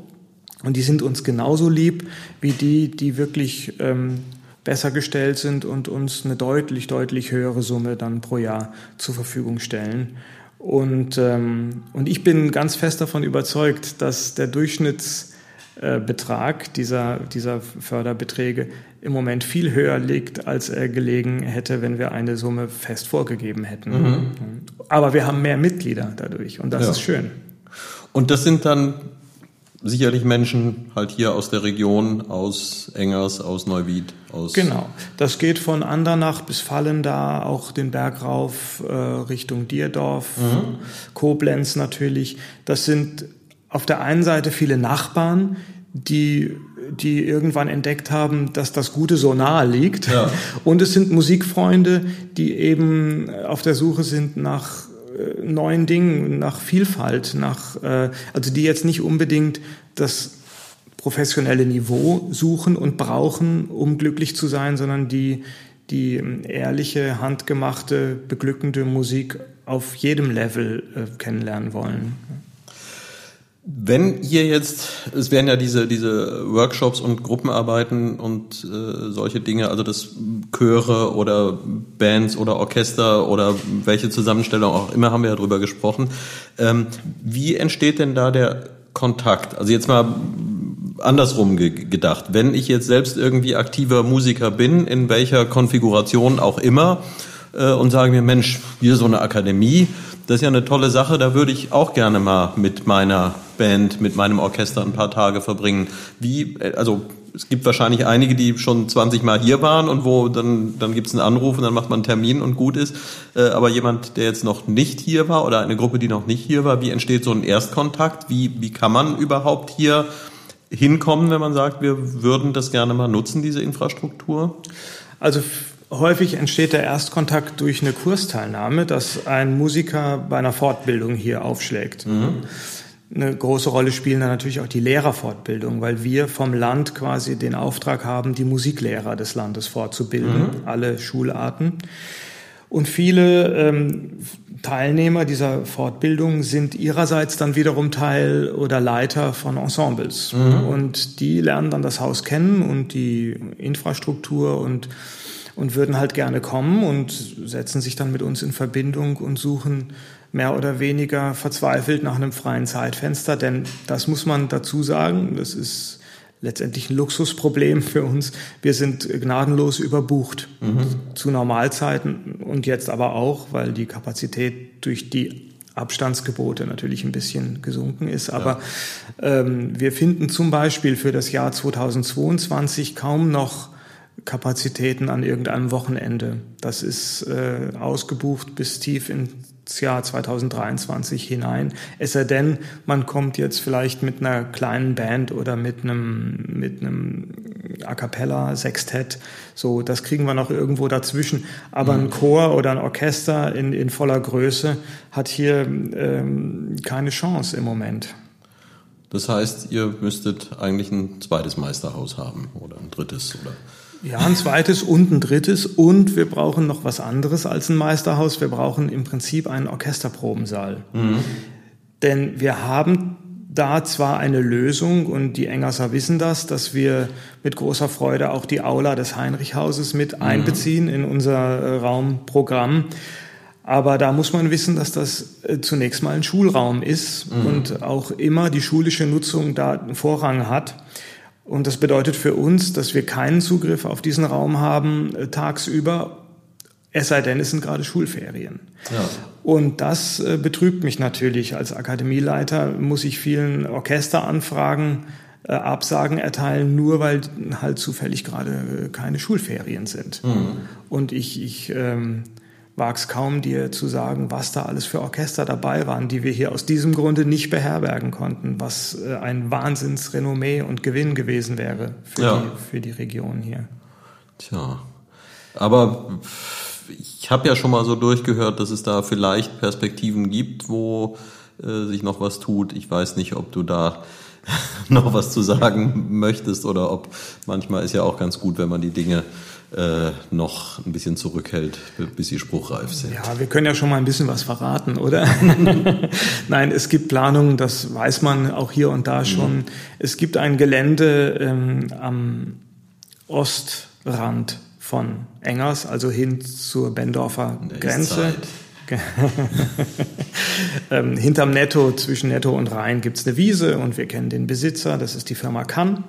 Und die sind uns genauso lieb wie die, die wirklich ähm, besser gestellt sind und uns eine deutlich, deutlich höhere Summe dann pro Jahr zur Verfügung stellen. Und, ähm, und ich bin ganz fest davon überzeugt, dass der Durchschnittsbetrag dieser, dieser Förderbeträge im Moment viel höher liegt, als er gelegen hätte, wenn wir eine Summe fest vorgegeben hätten. Mhm. Aber wir haben mehr Mitglieder dadurch und das ja. ist schön. Und das sind dann sicherlich Menschen halt hier aus der Region, aus Engers, aus Neuwied, aus. Genau. Das geht von Andernach bis Fallenda, auch den Berg rauf, äh, Richtung Dierdorf, mhm. Koblenz natürlich. Das sind auf der einen Seite viele Nachbarn, die die irgendwann entdeckt haben, dass das Gute so nahe liegt. Ja. Und es sind Musikfreunde, die eben auf der Suche sind nach neuen Dingen, nach Vielfalt, nach, äh, also die jetzt nicht unbedingt das professionelle Niveau suchen und brauchen, um glücklich zu sein, sondern die die ähm, ehrliche, handgemachte, beglückende Musik auf jedem Level äh, kennenlernen wollen. Wenn ihr jetzt, es werden ja diese, diese Workshops und Gruppenarbeiten und äh, solche Dinge, also das Chöre oder Bands oder Orchester oder welche Zusammenstellung auch immer, haben wir ja drüber gesprochen. Ähm, wie entsteht denn da der Kontakt? Also jetzt mal andersrum ge gedacht. Wenn ich jetzt selbst irgendwie aktiver Musiker bin, in welcher Konfiguration auch immer, äh, und sage mir, Mensch, hier so eine Akademie, das ist ja eine tolle Sache, da würde ich auch gerne mal mit meiner Band, mit meinem Orchester ein paar Tage verbringen. Wie, äh, also es gibt wahrscheinlich einige, die schon 20 Mal hier waren und wo dann, dann gibt es einen Anruf und dann macht man einen Termin und gut ist. Äh, aber jemand, der jetzt noch nicht hier war oder eine Gruppe, die noch nicht hier war, wie entsteht so ein Erstkontakt? Wie, wie kann man überhaupt hier hinkommen, wenn man sagt, wir würden das gerne mal nutzen, diese Infrastruktur? Also häufig entsteht der Erstkontakt durch eine Kursteilnahme, dass ein Musiker bei einer Fortbildung hier aufschlägt. Mhm. Eine große Rolle spielen da natürlich auch die Lehrerfortbildung, weil wir vom Land quasi den Auftrag haben, die Musiklehrer des Landes fortzubilden, mhm. alle Schularten. Und viele ähm, Teilnehmer dieser Fortbildung sind ihrerseits dann wiederum Teil oder Leiter von Ensembles. Mhm. Und die lernen dann das Haus kennen und die Infrastruktur und, und würden halt gerne kommen und setzen sich dann mit uns in Verbindung und suchen mehr oder weniger verzweifelt nach einem freien Zeitfenster. Denn das muss man dazu sagen, das ist letztendlich ein Luxusproblem für uns. Wir sind gnadenlos überbucht mhm. zu Normalzeiten und jetzt aber auch, weil die Kapazität durch die Abstandsgebote natürlich ein bisschen gesunken ist. Aber ja. ähm, wir finden zum Beispiel für das Jahr 2022 kaum noch Kapazitäten an irgendeinem Wochenende. Das ist äh, ausgebucht bis tief in Jahr 2023 hinein. Es sei denn, man kommt jetzt vielleicht mit einer kleinen Band oder mit einem, mit einem A cappella Sextett. So, das kriegen wir noch irgendwo dazwischen. Aber mhm. ein Chor oder ein Orchester in, in voller Größe hat hier ähm, keine Chance im Moment. Das heißt, ihr müsstet eigentlich ein zweites Meisterhaus haben oder ein drittes oder? Ja, ein zweites und ein drittes. Und wir brauchen noch was anderes als ein Meisterhaus. Wir brauchen im Prinzip einen Orchesterprobensaal. Mhm. Denn wir haben da zwar eine Lösung und die Engerser wissen das, dass wir mit großer Freude auch die Aula des Heinrichhauses mit mhm. einbeziehen in unser äh, Raumprogramm. Aber da muss man wissen, dass das äh, zunächst mal ein Schulraum ist mhm. und auch immer die schulische Nutzung da Vorrang hat. Und das bedeutet für uns, dass wir keinen Zugriff auf diesen Raum haben äh, tagsüber, es sei denn, es sind gerade Schulferien. Ja. Und das äh, betrübt mich natürlich. Als Akademieleiter muss ich vielen Orchesteranfragen äh, Absagen erteilen, nur weil halt zufällig gerade äh, keine Schulferien sind. Mhm. Und ich, ich ähm, wag's kaum, dir zu sagen, was da alles für Orchester dabei waren, die wir hier aus diesem Grunde nicht beherbergen konnten, was äh, ein Wahnsinnsrenommee und Gewinn gewesen wäre für, ja. die, für die Region hier. Tja, aber ich habe ja schon mal so durchgehört, dass es da vielleicht Perspektiven gibt, wo äh, sich noch was tut. Ich weiß nicht, ob du da noch was zu sagen möchtest oder ob manchmal ist ja auch ganz gut, wenn man die Dinge äh, noch ein bisschen zurückhält, bis sie spruchreif sind. Ja, wir können ja schon mal ein bisschen was verraten, oder? Nein, es gibt Planungen, das weiß man auch hier und da schon. Mhm. Es gibt ein Gelände ähm, am Ostrand von Engers, also hin zur Bendorfer Grenze. ähm, hinterm Netto, zwischen Netto und Rhein, gibt's eine Wiese und wir kennen den Besitzer, das ist die Firma Kann.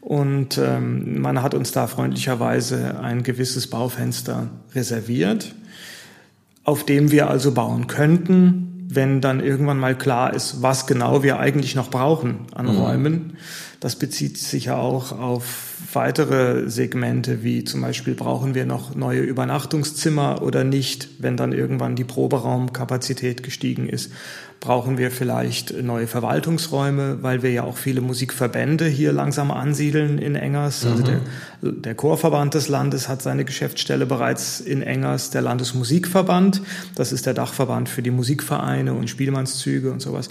Und ähm, man hat uns da freundlicherweise ein gewisses Baufenster reserviert, auf dem wir also bauen könnten, wenn dann irgendwann mal klar ist, was genau wir eigentlich noch brauchen an mhm. Räumen. Das bezieht sich ja auch auf weitere Segmente, wie zum Beispiel brauchen wir noch neue Übernachtungszimmer oder nicht, wenn dann irgendwann die Proberaumkapazität gestiegen ist. Brauchen wir vielleicht neue Verwaltungsräume, weil wir ja auch viele Musikverbände hier langsam ansiedeln in Engers. Also mhm. Also der, der Chorverband des Landes hat seine Geschäftsstelle bereits in Engers, der Landesmusikverband, das ist der Dachverband für die Musikvereine und Spielmannszüge und sowas.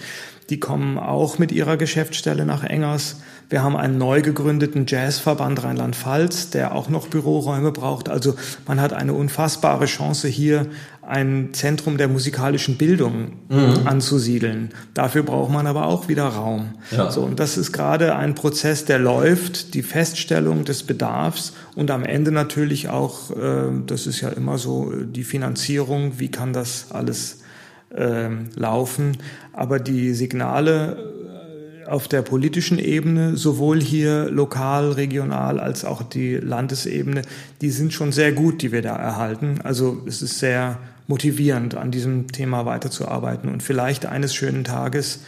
Die kommen auch mit ihrer Geschäftsstelle nach Engers. Wir haben einen neu gegründeten Jazzverband Rheinland-Pfalz, der auch noch Büroräume braucht. Also man hat eine unfassbare Chance hier ein Zentrum der musikalischen Bildung mhm. anzusiedeln. Dafür braucht man aber auch wieder Raum. Ja. So, und das ist gerade ein Prozess, der läuft, die Feststellung des Bedarfs und am Ende natürlich auch, äh, das ist ja immer so, die Finanzierung, wie kann das alles äh, laufen. Aber die Signale auf der politischen Ebene, sowohl hier lokal, regional als auch die Landesebene, die sind schon sehr gut, die wir da erhalten. Also es ist sehr motivierend, an diesem Thema weiterzuarbeiten. Und vielleicht eines schönen Tages,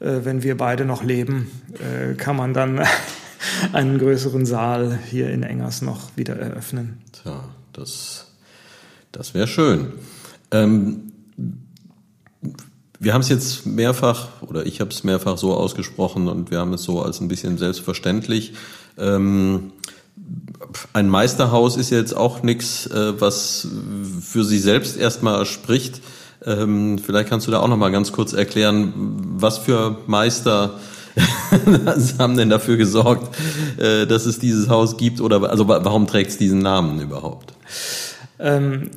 äh, wenn wir beide noch leben, äh, kann man dann einen größeren Saal hier in Engers noch wieder eröffnen. Tja, das, das wäre schön. Ähm, wir haben es jetzt mehrfach, oder ich habe es mehrfach so ausgesprochen und wir haben es so als ein bisschen selbstverständlich. Ähm, ein Meisterhaus ist jetzt auch nichts, äh, was für Sie selbst erstmal spricht. Ähm, vielleicht kannst du da auch noch mal ganz kurz erklären, was für Meister haben denn dafür gesorgt, äh, dass es dieses Haus gibt oder also warum trägt es diesen Namen überhaupt? Ähm,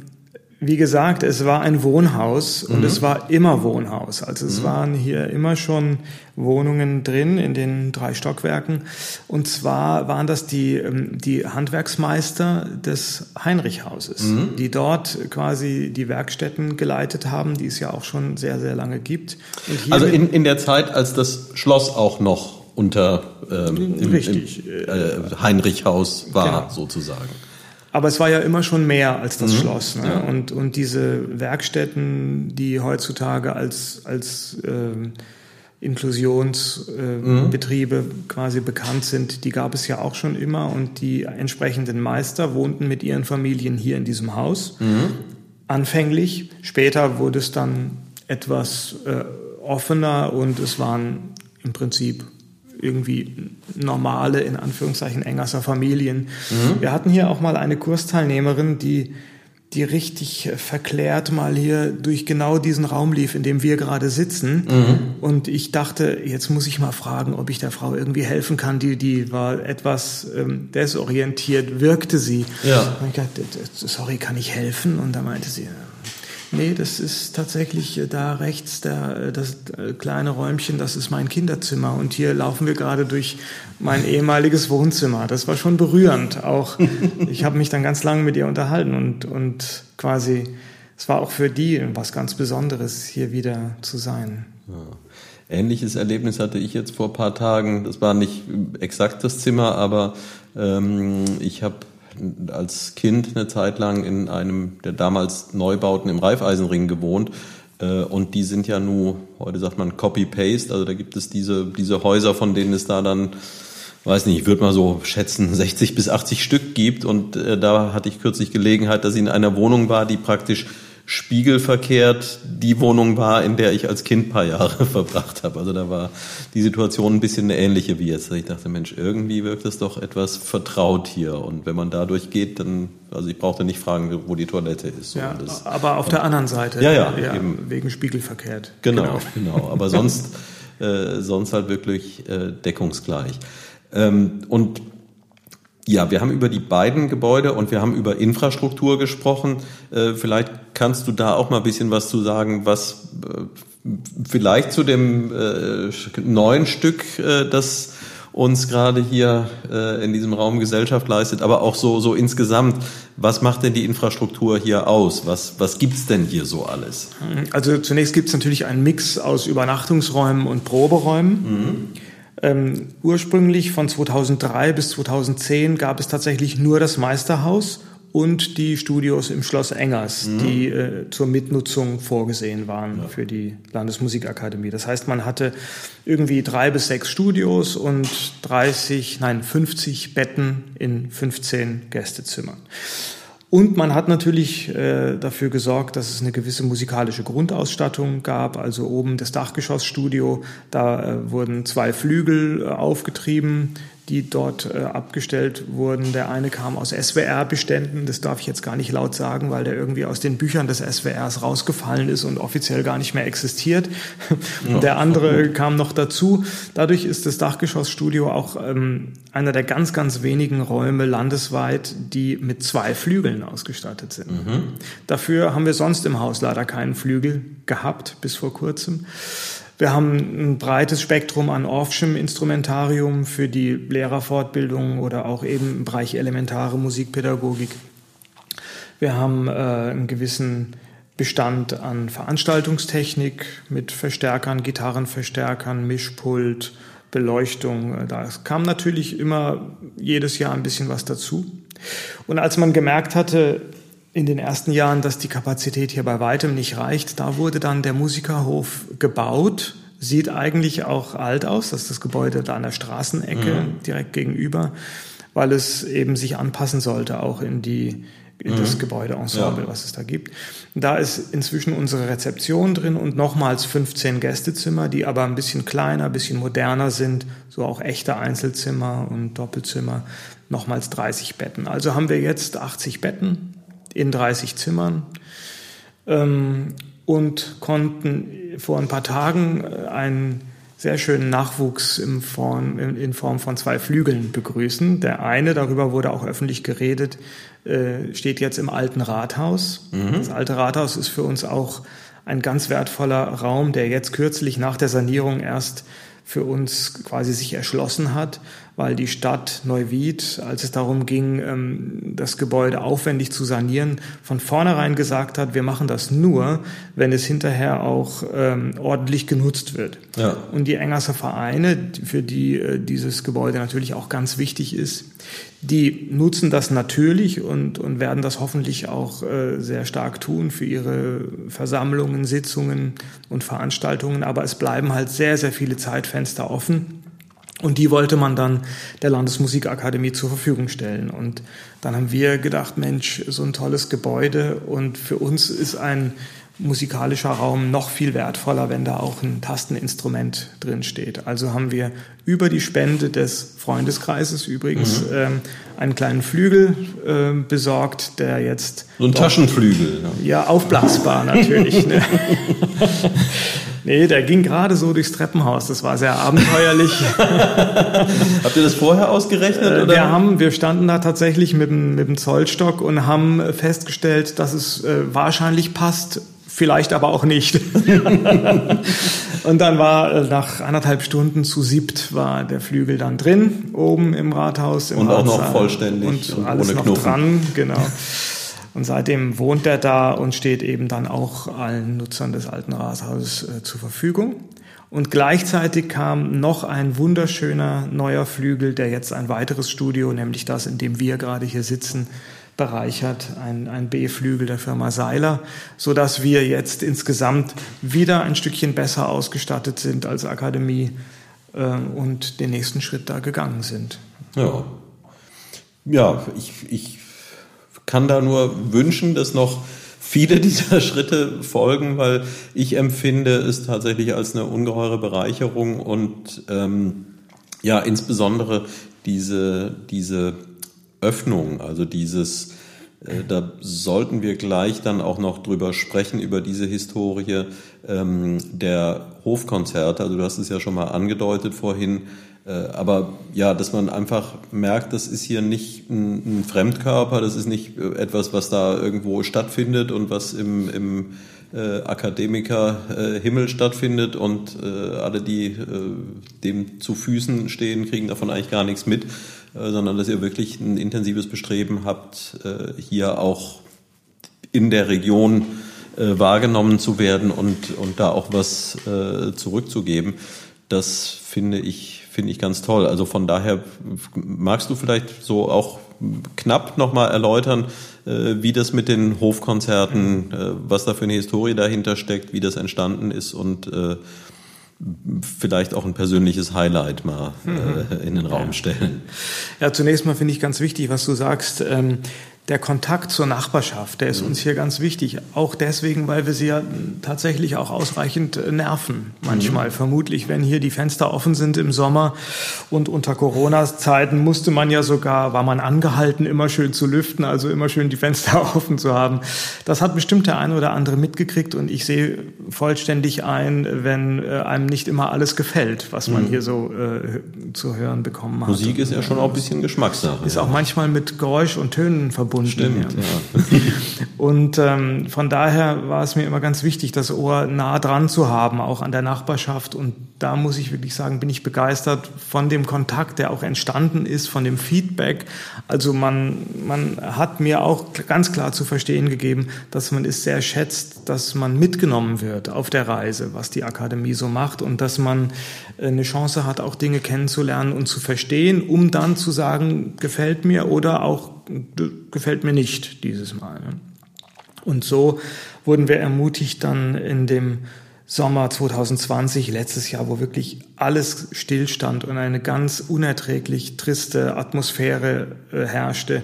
wie gesagt, es war ein Wohnhaus und mhm. es war immer Wohnhaus. Also es mhm. waren hier immer schon Wohnungen drin in den drei Stockwerken. Und zwar waren das die, ähm, die Handwerksmeister des Heinrichhauses, mhm. die dort quasi die Werkstätten geleitet haben, die es ja auch schon sehr, sehr lange gibt. also in, in der Zeit, als das Schloss auch noch unter ähm, im. Im, äh, Heinrichhaus war, genau. sozusagen. Aber es war ja immer schon mehr als das mhm. Schloss. Ne? Ja. Und, und diese Werkstätten, die heutzutage als, als äh, Inklusionsbetriebe äh, mhm. quasi bekannt sind, die gab es ja auch schon immer. Und die entsprechenden Meister wohnten mit ihren Familien hier in diesem Haus. Mhm. Anfänglich. Später wurde es dann etwas äh, offener und es waren im Prinzip irgendwie normale, in Anführungszeichen, Engerser Familien. Mhm. Wir hatten hier auch mal eine Kursteilnehmerin, die die richtig verklärt mal hier durch genau diesen Raum lief, in dem wir gerade sitzen. Mhm. Und ich dachte, jetzt muss ich mal fragen, ob ich der Frau irgendwie helfen kann. Die, die war etwas ähm, desorientiert, wirkte sie. Ja. Und ich dachte, sorry, kann ich helfen? Und da meinte sie, Nee, das ist tatsächlich äh, da rechts der, äh, das äh, kleine Räumchen, das ist mein Kinderzimmer. Und hier laufen wir gerade durch mein ehemaliges Wohnzimmer. Das war schon berührend. Auch ich habe mich dann ganz lange mit ihr unterhalten und, und quasi, es war auch für die was ganz Besonderes, hier wieder zu sein. Ja. Ähnliches Erlebnis hatte ich jetzt vor paar Tagen. Das war nicht exakt das Zimmer, aber ähm, ich habe als Kind eine Zeit lang in einem der damals Neubauten im Reifeisenring gewohnt. Äh, und die sind ja nur, heute sagt man Copy-Paste, also da gibt es diese, diese Häuser, von denen es da dann, weiß nicht, ich würde mal so schätzen, 60 bis 80 Stück gibt. Und äh, da hatte ich kürzlich Gelegenheit, dass ich in einer Wohnung war, die praktisch spiegelverkehrt die Wohnung war, in der ich als Kind paar Jahre verbracht habe. Also da war die Situation ein bisschen eine ähnliche wie jetzt. Ich dachte, Mensch, irgendwie wirkt es doch etwas vertraut hier. Und wenn man da durchgeht, dann, also ich brauchte nicht fragen, wo die Toilette ist. Ja, das, aber auf der anderen Seite. Ja, ja, ja eben. wegen spiegelverkehrt. Genau, genau. genau. Aber sonst, äh, sonst halt wirklich äh, deckungsgleich. Ähm, und ja, wir haben über die beiden Gebäude und wir haben über Infrastruktur gesprochen. Äh, vielleicht kannst du da auch mal ein bisschen was zu sagen, was äh, vielleicht zu dem äh, neuen Stück, das uns gerade hier in diesem Raum Gesellschaft leistet, aber auch so, so insgesamt. Was macht denn die Infrastruktur hier aus? Was, was gibt's denn hier so alles? Also zunächst gibt's natürlich einen Mix aus Übernachtungsräumen und Proberäumen. Mhm. Ähm, ursprünglich von 2003 bis 2010 gab es tatsächlich nur das Meisterhaus und die Studios im Schloss Engers, mhm. die äh, zur Mitnutzung vorgesehen waren ja. für die Landesmusikakademie. Das heißt, man hatte irgendwie drei bis sechs Studios und 30, nein, 50 Betten in 15 Gästezimmern. Und man hat natürlich äh, dafür gesorgt, dass es eine gewisse musikalische Grundausstattung gab. Also oben das Dachgeschossstudio, da äh, wurden zwei Flügel äh, aufgetrieben, die dort äh, abgestellt wurden. Der eine kam aus SWR-Beständen, das darf ich jetzt gar nicht laut sagen, weil der irgendwie aus den Büchern des SWRs rausgefallen ist und offiziell gar nicht mehr existiert. Ja, der andere kam noch dazu. Dadurch ist das Dachgeschossstudio auch ähm, einer der ganz, ganz wenigen Räume landesweit, die mit zwei Flügeln ausgestattet sind. Mhm. Dafür haben wir sonst im Haus leider keinen Flügel gehabt, bis vor kurzem. Wir haben ein breites Spektrum an Orffschem Instrumentarium für die Lehrerfortbildung oder auch eben im Bereich elementare Musikpädagogik. Wir haben äh, einen gewissen Bestand an Veranstaltungstechnik mit Verstärkern, Gitarrenverstärkern, Mischpult, Beleuchtung. Da kam natürlich immer jedes Jahr ein bisschen was dazu. Und als man gemerkt hatte, in den ersten Jahren, dass die Kapazität hier bei weitem nicht reicht. Da wurde dann der Musikerhof gebaut. Sieht eigentlich auch alt aus, das ist das Gebäude da an der Straßenecke mhm. direkt gegenüber, weil es eben sich anpassen sollte auch in die in das mhm. Gebäudeensemble, ja. was es da gibt. Da ist inzwischen unsere Rezeption drin und nochmals 15 Gästezimmer, die aber ein bisschen kleiner, ein bisschen moderner sind, so auch echte Einzelzimmer und Doppelzimmer, nochmals 30 Betten. Also haben wir jetzt 80 Betten in 30 Zimmern ähm, und konnten vor ein paar Tagen äh, einen sehr schönen Nachwuchs in Form, in Form von zwei Flügeln begrüßen. Der eine, darüber wurde auch öffentlich geredet, äh, steht jetzt im alten Rathaus. Mhm. Das alte Rathaus ist für uns auch ein ganz wertvoller Raum, der jetzt kürzlich nach der Sanierung erst für uns quasi sich erschlossen hat, weil die Stadt Neuwied, als es darum ging, ähm, das Gebäude aufwendig zu sanieren, von vornherein gesagt hat, wir machen das nur, wenn es hinterher auch ähm, ordentlich genutzt wird. Ja. Und die Engerser Vereine, für die äh, dieses Gebäude natürlich auch ganz wichtig ist, die nutzen das natürlich und, und werden das hoffentlich auch äh, sehr stark tun für ihre Versammlungen, Sitzungen und Veranstaltungen. Aber es bleiben halt sehr, sehr viele Zeitfenster offen. Und die wollte man dann der Landesmusikakademie zur Verfügung stellen. Und dann haben wir gedacht, Mensch, so ein tolles Gebäude. Und für uns ist ein musikalischer Raum noch viel wertvoller, wenn da auch ein Tasteninstrument drin steht. Also haben wir über die Spende des Freundeskreises übrigens mhm. ähm, einen kleinen Flügel äh, besorgt, der jetzt so ein Taschenflügel. Ja, ja aufblasbar natürlich. ne? Nee, der ging gerade so durchs Treppenhaus. Das war sehr abenteuerlich. Habt ihr das vorher ausgerechnet? Äh, oder? Wir haben, wir standen da tatsächlich mit dem, mit dem Zollstock und haben festgestellt, dass es äh, wahrscheinlich passt vielleicht aber auch nicht. und dann war äh, nach anderthalb Stunden zu siebt war der Flügel dann drin, oben im Rathaus. Im und auch noch vollständig und, und alles noch Knochen. dran, genau. Und seitdem wohnt er da und steht eben dann auch allen Nutzern des alten Rathauses äh, zur Verfügung. Und gleichzeitig kam noch ein wunderschöner neuer Flügel, der jetzt ein weiteres Studio, nämlich das, in dem wir gerade hier sitzen, bereichert, ein, ein B-Flügel der Firma Seiler, so dass wir jetzt insgesamt wieder ein Stückchen besser ausgestattet sind als Akademie äh, und den nächsten Schritt da gegangen sind. Ja, ja ich, ich kann da nur wünschen, dass noch viele dieser Schritte folgen, weil ich empfinde es tatsächlich als eine ungeheure Bereicherung und ähm, ja, insbesondere diese, diese Öffnung, also dieses, äh, da sollten wir gleich dann auch noch drüber sprechen, über diese Historie ähm, der Hofkonzerte. Also du hast es ja schon mal angedeutet vorhin, aber ja, dass man einfach merkt, das ist hier nicht ein, ein Fremdkörper, das ist nicht äh, etwas, was da irgendwo stattfindet und was im, im äh, Akademiker äh, stattfindet und äh, alle, die äh, dem zu Füßen stehen, kriegen davon eigentlich gar nichts mit, äh, sondern dass ihr wirklich ein intensives Bestreben habt, äh, hier auch in der Region äh, wahrgenommen zu werden und, und da auch was äh, zurückzugeben. Das finde ich finde ich ganz toll. Also von daher magst du vielleicht so auch knapp nochmal erläutern, äh, wie das mit den Hofkonzerten, äh, was da für eine Historie dahinter steckt, wie das entstanden ist und äh, vielleicht auch ein persönliches Highlight mal äh, in den Raum stellen. Ja, zunächst mal finde ich ganz wichtig, was du sagst. Der Kontakt zur Nachbarschaft, der ist uns hier ganz wichtig. Auch deswegen, weil wir sie ja tatsächlich auch ausreichend äh, nerven. Manchmal. Mhm. Vermutlich, wenn hier die Fenster offen sind im Sommer und unter Corona-Zeiten musste man ja sogar, war man angehalten, immer schön zu lüften, also immer schön die Fenster offen zu haben. Das hat bestimmt der eine oder andere mitgekriegt und ich sehe vollständig ein, wenn äh, einem nicht immer alles gefällt, was man mhm. hier so äh, zu hören bekommen hat. Musik ist ja schon auch ein bisschen Geschmackssache. Ist auch manchmal mit Geräusch und Tönen verbunden verbunden. Stimmt, ja. Und ähm, von daher war es mir immer ganz wichtig, das Ohr nah dran zu haben, auch an der Nachbarschaft. Und da muss ich wirklich sagen, bin ich begeistert von dem Kontakt, der auch entstanden ist, von dem Feedback. Also man, man hat mir auch ganz klar zu verstehen gegeben, dass man es sehr schätzt, dass man mitgenommen wird auf der Reise, was die Akademie so macht und dass man eine Chance hat, auch Dinge kennenzulernen und zu verstehen, um dann zu sagen, gefällt mir oder auch gefällt mir nicht dieses Mal. Ne? Und so wurden wir ermutigt, dann in dem Sommer 2020, letztes Jahr, wo wirklich alles stillstand und eine ganz unerträglich triste Atmosphäre äh, herrschte,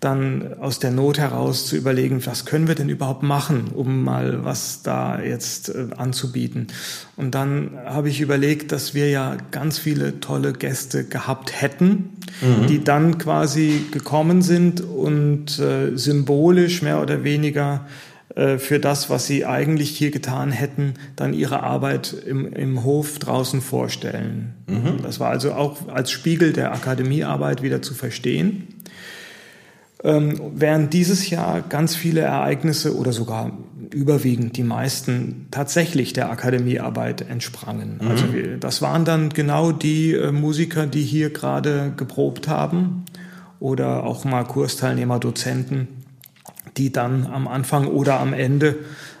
dann aus der Not heraus zu überlegen, was können wir denn überhaupt machen, um mal was da jetzt äh, anzubieten. Und dann habe ich überlegt, dass wir ja ganz viele tolle Gäste gehabt hätten, mhm. die dann quasi gekommen sind und äh, symbolisch mehr oder weniger äh, für das, was sie eigentlich hier getan hätten, dann ihre Arbeit im, im Hof draußen vorstellen. Mhm. Das war also auch als Spiegel der Akademiearbeit wieder zu verstehen. Ähm, während dieses Jahr ganz viele Ereignisse oder sogar überwiegend die meisten tatsächlich der Akademiearbeit entsprangen. Mhm. Also das waren dann genau die äh, Musiker, die hier gerade geprobt haben oder auch mal Kursteilnehmer, Dozenten, die dann am Anfang oder am Ende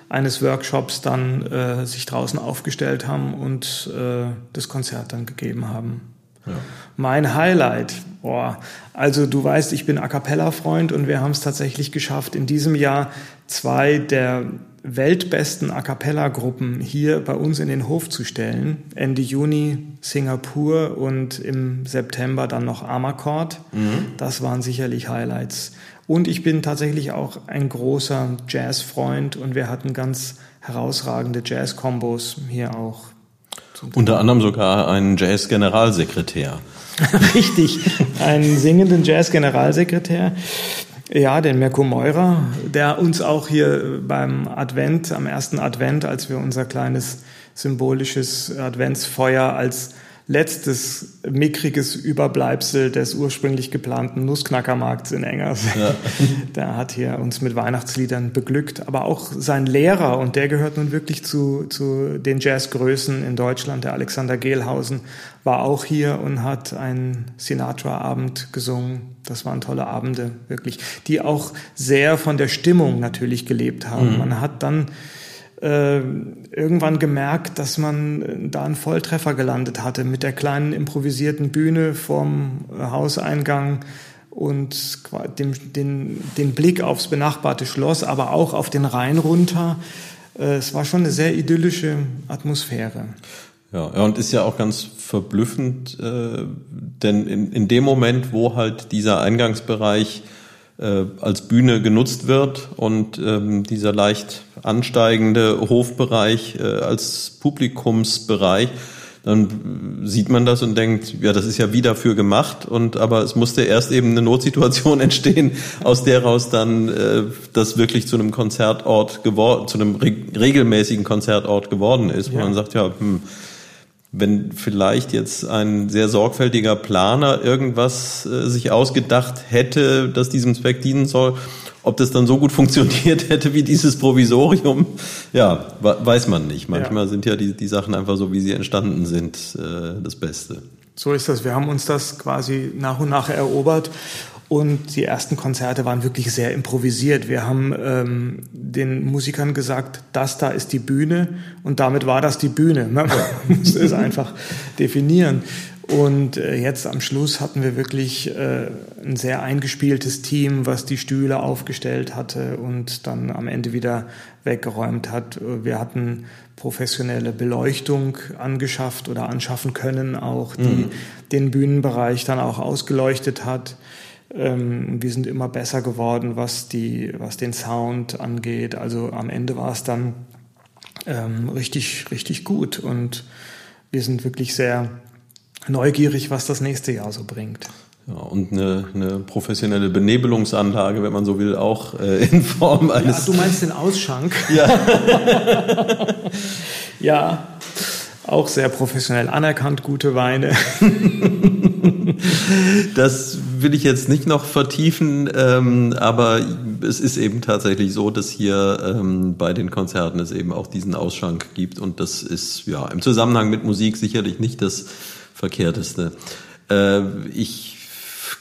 eines Workshops dann äh, sich draußen aufgestellt haben und äh, das Konzert dann gegeben haben. Ja. Mein Highlight, boah, also du weißt, ich bin A cappella-Freund und wir haben es tatsächlich geschafft, in diesem Jahr zwei der weltbesten A cappella-Gruppen hier bei uns in den Hof zu stellen. Ende Juni Singapur und im September dann noch Amarcord. Mhm. Das waren sicherlich Highlights. Und ich bin tatsächlich auch ein großer Jazz-Freund und wir hatten ganz herausragende Jazz-Kombos hier auch. Unter anderem sogar einen Jazz-Generalsekretär. Richtig, einen singenden Jazz-Generalsekretär. Ja, den Mirko Meurer, der uns auch hier beim Advent, am ersten Advent, als wir unser kleines symbolisches Adventsfeuer als letztes mickriges Überbleibsel des ursprünglich geplanten Nussknackermarkts in Engers. Ja. Der hat hier uns mit Weihnachtsliedern beglückt. Aber auch sein Lehrer, und der gehört nun wirklich zu, zu den Jazzgrößen in Deutschland, der Alexander Gehlhausen, war auch hier und hat einen Sinatra-Abend gesungen. Das waren tolle Abende, wirklich, die auch sehr von der Stimmung natürlich gelebt haben. Mhm. Man hat dann äh, irgendwann gemerkt, dass man äh, da einen Volltreffer gelandet hatte mit der kleinen improvisierten Bühne vorm äh, Hauseingang und dem, den, den Blick aufs benachbarte Schloss, aber auch auf den Rhein runter. Es war schon eine sehr idyllische Atmosphäre. Ja, und ist ja auch ganz verblüffend, denn in, in dem Moment, wo halt dieser Eingangsbereich äh, als Bühne genutzt wird und ähm, dieser leicht ansteigende Hofbereich äh, als Publikumsbereich, dann sieht man das und denkt, ja, das ist ja wie dafür gemacht und aber es musste erst eben eine Notsituation entstehen, aus der raus dann äh, das wirklich zu einem Konzertort geworden, zu einem re regelmäßigen Konzertort geworden ist, wo ja. man sagt, ja, hm, wenn vielleicht jetzt ein sehr sorgfältiger Planer irgendwas äh, sich ausgedacht hätte, das diesem Zweck dienen soll, ob das dann so gut funktioniert hätte wie dieses Provisorium, ja, weiß man nicht. Manchmal ja. sind ja die, die Sachen einfach so, wie sie entstanden sind, äh, das Beste. So ist das. Wir haben uns das quasi nach und nach erobert Und die ersten Konzerte waren wirklich sehr improvisiert. Wir haben ähm, den Musikern gesagt, das da ist die Bühne und damit war das die Bühne. Man muss es einfach definieren. Und äh, jetzt am Schluss hatten wir wirklich äh, ein sehr eingespieltes Team, was die Stühle aufgestellt hatte und dann am Ende wieder weggeräumt hat. Wir hatten professionelle Beleuchtung angeschafft oder anschaffen können, auch die mhm. den Bühnenbereich dann auch ausgeleuchtet hat. Ähm, wir sind immer besser geworden, was die, was den Sound angeht. Also am Ende war es dann ähm, richtig, richtig gut und wir sind wirklich sehr neugierig, was das nächste Jahr so bringt. Ja, und eine, eine professionelle Benebelungsanlage, wenn man so will, auch äh, in Form eines. Ja, du meinst den Ausschank? Ja. ja, auch sehr professionell anerkannt, gute Weine. das will ich jetzt nicht noch vertiefen, ähm, aber es ist eben tatsächlich so, dass hier ähm, bei den Konzerten es eben auch diesen Ausschank gibt und das ist ja im Zusammenhang mit Musik sicherlich nicht das Verkehrteste. Äh, ich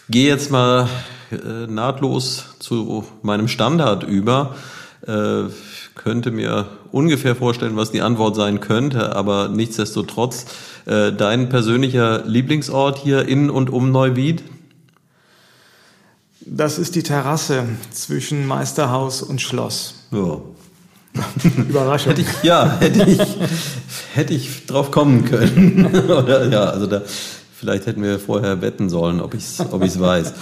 gehe jetzt mal äh, nahtlos zu meinem Standard über. Äh, könnte mir ungefähr vorstellen, was die Antwort sein könnte, aber nichtsdestotrotz, äh, dein persönlicher Lieblingsort hier in und um Neuwied? Das ist die Terrasse zwischen Meisterhaus und Schloss. Ja. Überraschung. hätte ich, ja, hätte ich, hätte ich drauf kommen können. Oder, ja, also da, vielleicht hätten wir vorher wetten sollen, ob ich es ob ich's weiß.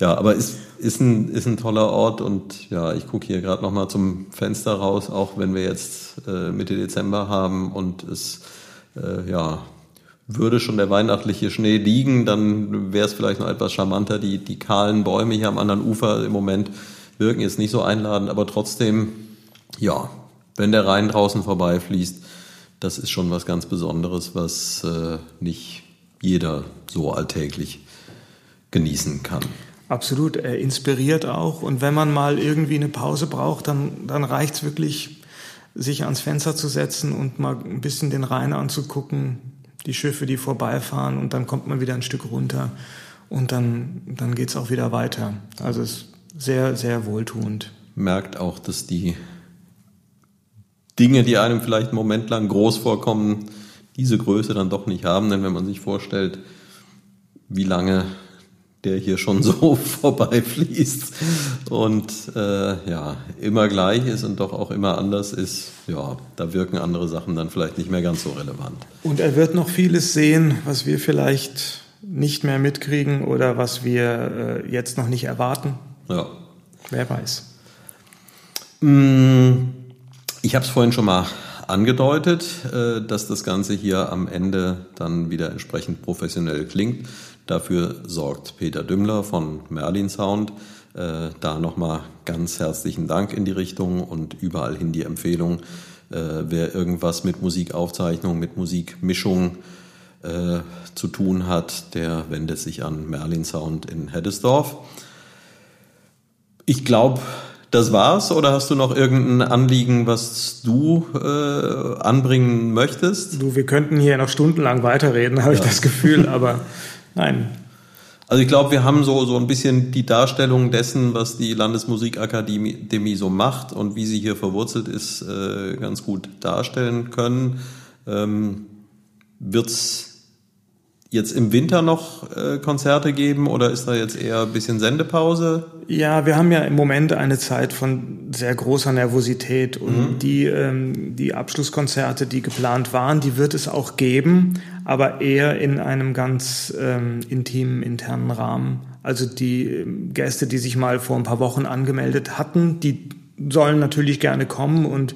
Ja, aber ist, ist, ein, ist ein toller Ort und ja, ich gucke hier gerade nochmal zum Fenster raus, auch wenn wir jetzt äh, Mitte Dezember haben und es äh, ja, würde schon der weihnachtliche Schnee liegen, dann wäre es vielleicht noch etwas charmanter. Die, die kahlen Bäume hier am anderen Ufer im Moment wirken jetzt nicht so einladend, aber trotzdem ja, wenn der Rhein draußen vorbeifließt, das ist schon was ganz Besonderes, was äh, nicht jeder so alltäglich genießen kann. Absolut, er inspiriert auch. Und wenn man mal irgendwie eine Pause braucht, dann, dann reicht es wirklich, sich ans Fenster zu setzen und mal ein bisschen den Rhein anzugucken, die Schiffe, die vorbeifahren und dann kommt man wieder ein Stück runter und dann, dann geht es auch wieder weiter. Also es ist sehr, sehr wohltuend. Merkt auch, dass die Dinge, die einem vielleicht einen Moment lang groß vorkommen, diese Größe dann doch nicht haben. Denn wenn man sich vorstellt, wie lange der hier schon so vorbeifließt und äh, ja, immer gleich ist und doch auch immer anders ist, ja, da wirken andere Sachen dann vielleicht nicht mehr ganz so relevant. Und er wird noch vieles sehen, was wir vielleicht nicht mehr mitkriegen oder was wir äh, jetzt noch nicht erwarten. Ja. Wer weiß. Mmh. Ich habe es vorhin schon mal angedeutet, äh, dass das Ganze hier am Ende dann wieder entsprechend professionell klingt. Dafür sorgt Peter Dümmler von Merlin Sound. Äh, da nochmal ganz herzlichen Dank in die Richtung und überall hin die Empfehlung, äh, wer irgendwas mit Musikaufzeichnung, mit Musikmischung zu tun hat, der wendet sich an Merlin Sound in Heddesdorf. Ich glaube, das war's oder hast du noch irgendein Anliegen, was du äh, anbringen möchtest? Du, wir könnten hier noch stundenlang weiterreden, habe ja. ich das Gefühl, aber nein. Also ich glaube, wir haben so, so ein bisschen die Darstellung dessen, was die Landesmusikakademie so macht und wie sie hier verwurzelt ist, äh, ganz gut darstellen können. Ähm, wird's jetzt im Winter noch äh, Konzerte geben oder ist da jetzt eher ein bisschen Sendepause? Ja, wir haben ja im Moment eine Zeit von sehr großer Nervosität und mhm. die, ähm, die Abschlusskonzerte, die geplant waren, die wird es auch geben, aber eher in einem ganz ähm, intimen internen Rahmen. Also die ähm, Gäste, die sich mal vor ein paar Wochen angemeldet hatten, die sollen natürlich gerne kommen und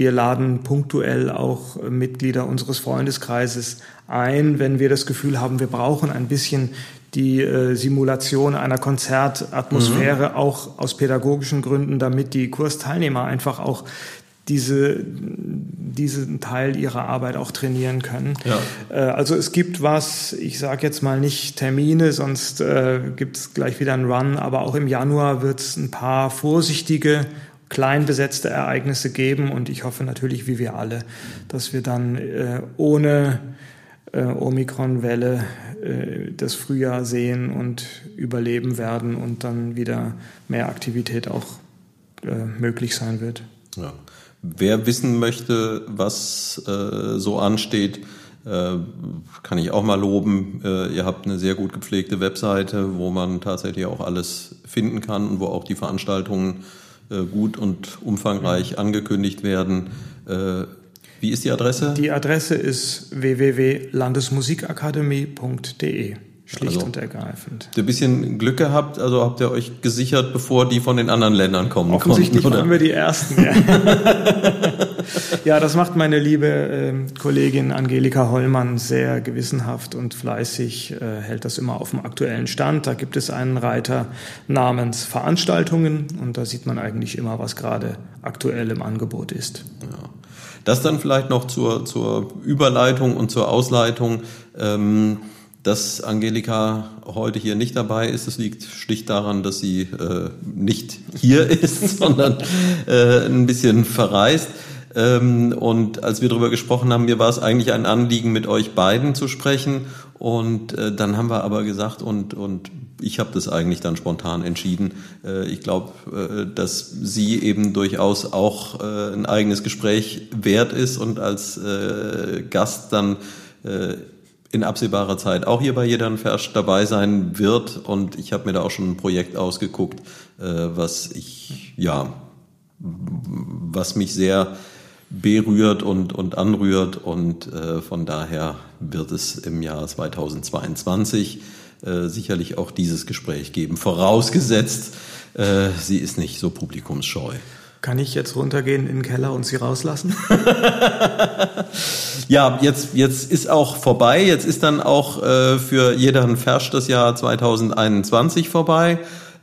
wir laden punktuell auch Mitglieder unseres Freundeskreises ein, wenn wir das Gefühl haben, wir brauchen ein bisschen die äh, Simulation einer Konzertatmosphäre, mhm. auch aus pädagogischen Gründen, damit die Kursteilnehmer einfach auch diese, diesen Teil ihrer Arbeit auch trainieren können. Ja. Äh, also es gibt was, ich sage jetzt mal nicht Termine, sonst äh, gibt es gleich wieder einen Run, aber auch im Januar wird es ein paar vorsichtige klein besetzte Ereignisse geben und ich hoffe natürlich, wie wir alle, dass wir dann äh, ohne äh, Omikron-Welle äh, das Frühjahr sehen und überleben werden und dann wieder mehr Aktivität auch äh, möglich sein wird. Ja. Wer wissen möchte, was äh, so ansteht, äh, kann ich auch mal loben. Ihr habt eine sehr gut gepflegte Webseite, wo man tatsächlich auch alles finden kann und wo auch die Veranstaltungen gut und umfangreich angekündigt werden. Äh, wie ist die Adresse? Die Adresse ist www.landesmusikakademie.de. Schlicht also, und ergreifend. Habt ihr ein bisschen Glück gehabt? Also habt ihr euch gesichert, bevor die von den anderen Ländern kommen Offensichtlich konnten? Offensichtlich waren wir die Ersten. Ja. ja, das macht meine liebe äh, Kollegin Angelika Hollmann sehr gewissenhaft und fleißig, äh, hält das immer auf dem aktuellen Stand. Da gibt es einen Reiter namens Veranstaltungen und da sieht man eigentlich immer, was gerade aktuell im Angebot ist. Ja. Das dann vielleicht noch zur, zur Überleitung und zur Ausleitung. Ähm, dass Angelika heute hier nicht dabei ist, das liegt schlicht daran, dass sie äh, nicht hier ist, sondern äh, ein bisschen verreist. Ähm, und als wir darüber gesprochen haben, mir war es eigentlich ein Anliegen, mit euch beiden zu sprechen. Und äh, dann haben wir aber gesagt, und, und ich habe das eigentlich dann spontan entschieden. Äh, ich glaube, äh, dass sie eben durchaus auch äh, ein eigenes Gespräch wert ist und als äh, Gast dann äh, in absehbarer Zeit auch hier bei Jedern Fersch dabei sein wird. Und ich habe mir da auch schon ein Projekt ausgeguckt, äh, was ich, ja, was mich sehr berührt und, und anrührt. Und äh, von daher wird es im Jahr 2022 äh, sicherlich auch dieses Gespräch geben. Vorausgesetzt, äh, sie ist nicht so publikumsscheu. Kann ich jetzt runtergehen in den Keller und sie rauslassen? ja, jetzt, jetzt ist auch vorbei. Jetzt ist dann auch äh, für jeden Fersch das Jahr 2021 vorbei.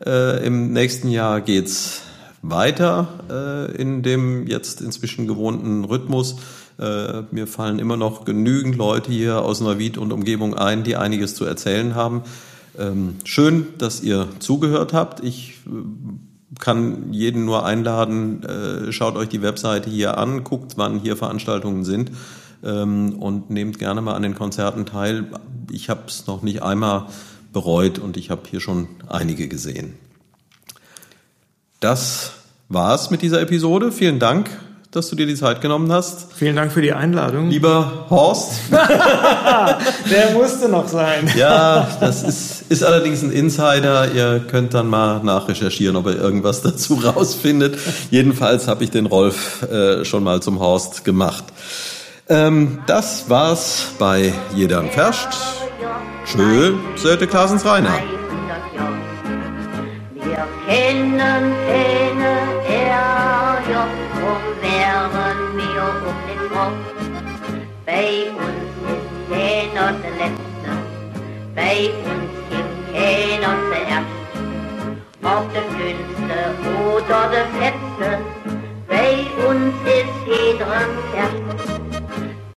Äh, Im nächsten Jahr geht's weiter äh, in dem jetzt inzwischen gewohnten Rhythmus. Äh, mir fallen immer noch genügend Leute hier aus Neuwied und Umgebung ein, die einiges zu erzählen haben. Ähm, schön, dass ihr zugehört habt. Ich äh, kann jeden nur einladen, äh, schaut euch die Webseite hier an, guckt, wann hier Veranstaltungen sind ähm, und nehmt gerne mal an den Konzerten teil. Ich habe es noch nicht einmal bereut und ich habe hier schon einige gesehen. Das war's mit dieser Episode. Vielen Dank dass du dir die Zeit genommen hast. Vielen Dank für die Einladung. Lieber Horst. Der musste noch sein. Ja, das ist, ist allerdings ein Insider. Ihr könnt dann mal nachrecherchieren, ob ihr irgendwas dazu rausfindet. Jedenfalls habe ich den Rolf äh, schon mal zum Horst gemacht. Ähm, das war's bei Jedern Ferscht. Tschö, Söte Klasens Rainer. Wir kennen Bei uns ist keiner der Letzte, bei uns gibt keiner der Erste. Ob der Dünnste oder der Fetzte, bei uns ist jeder der Erste.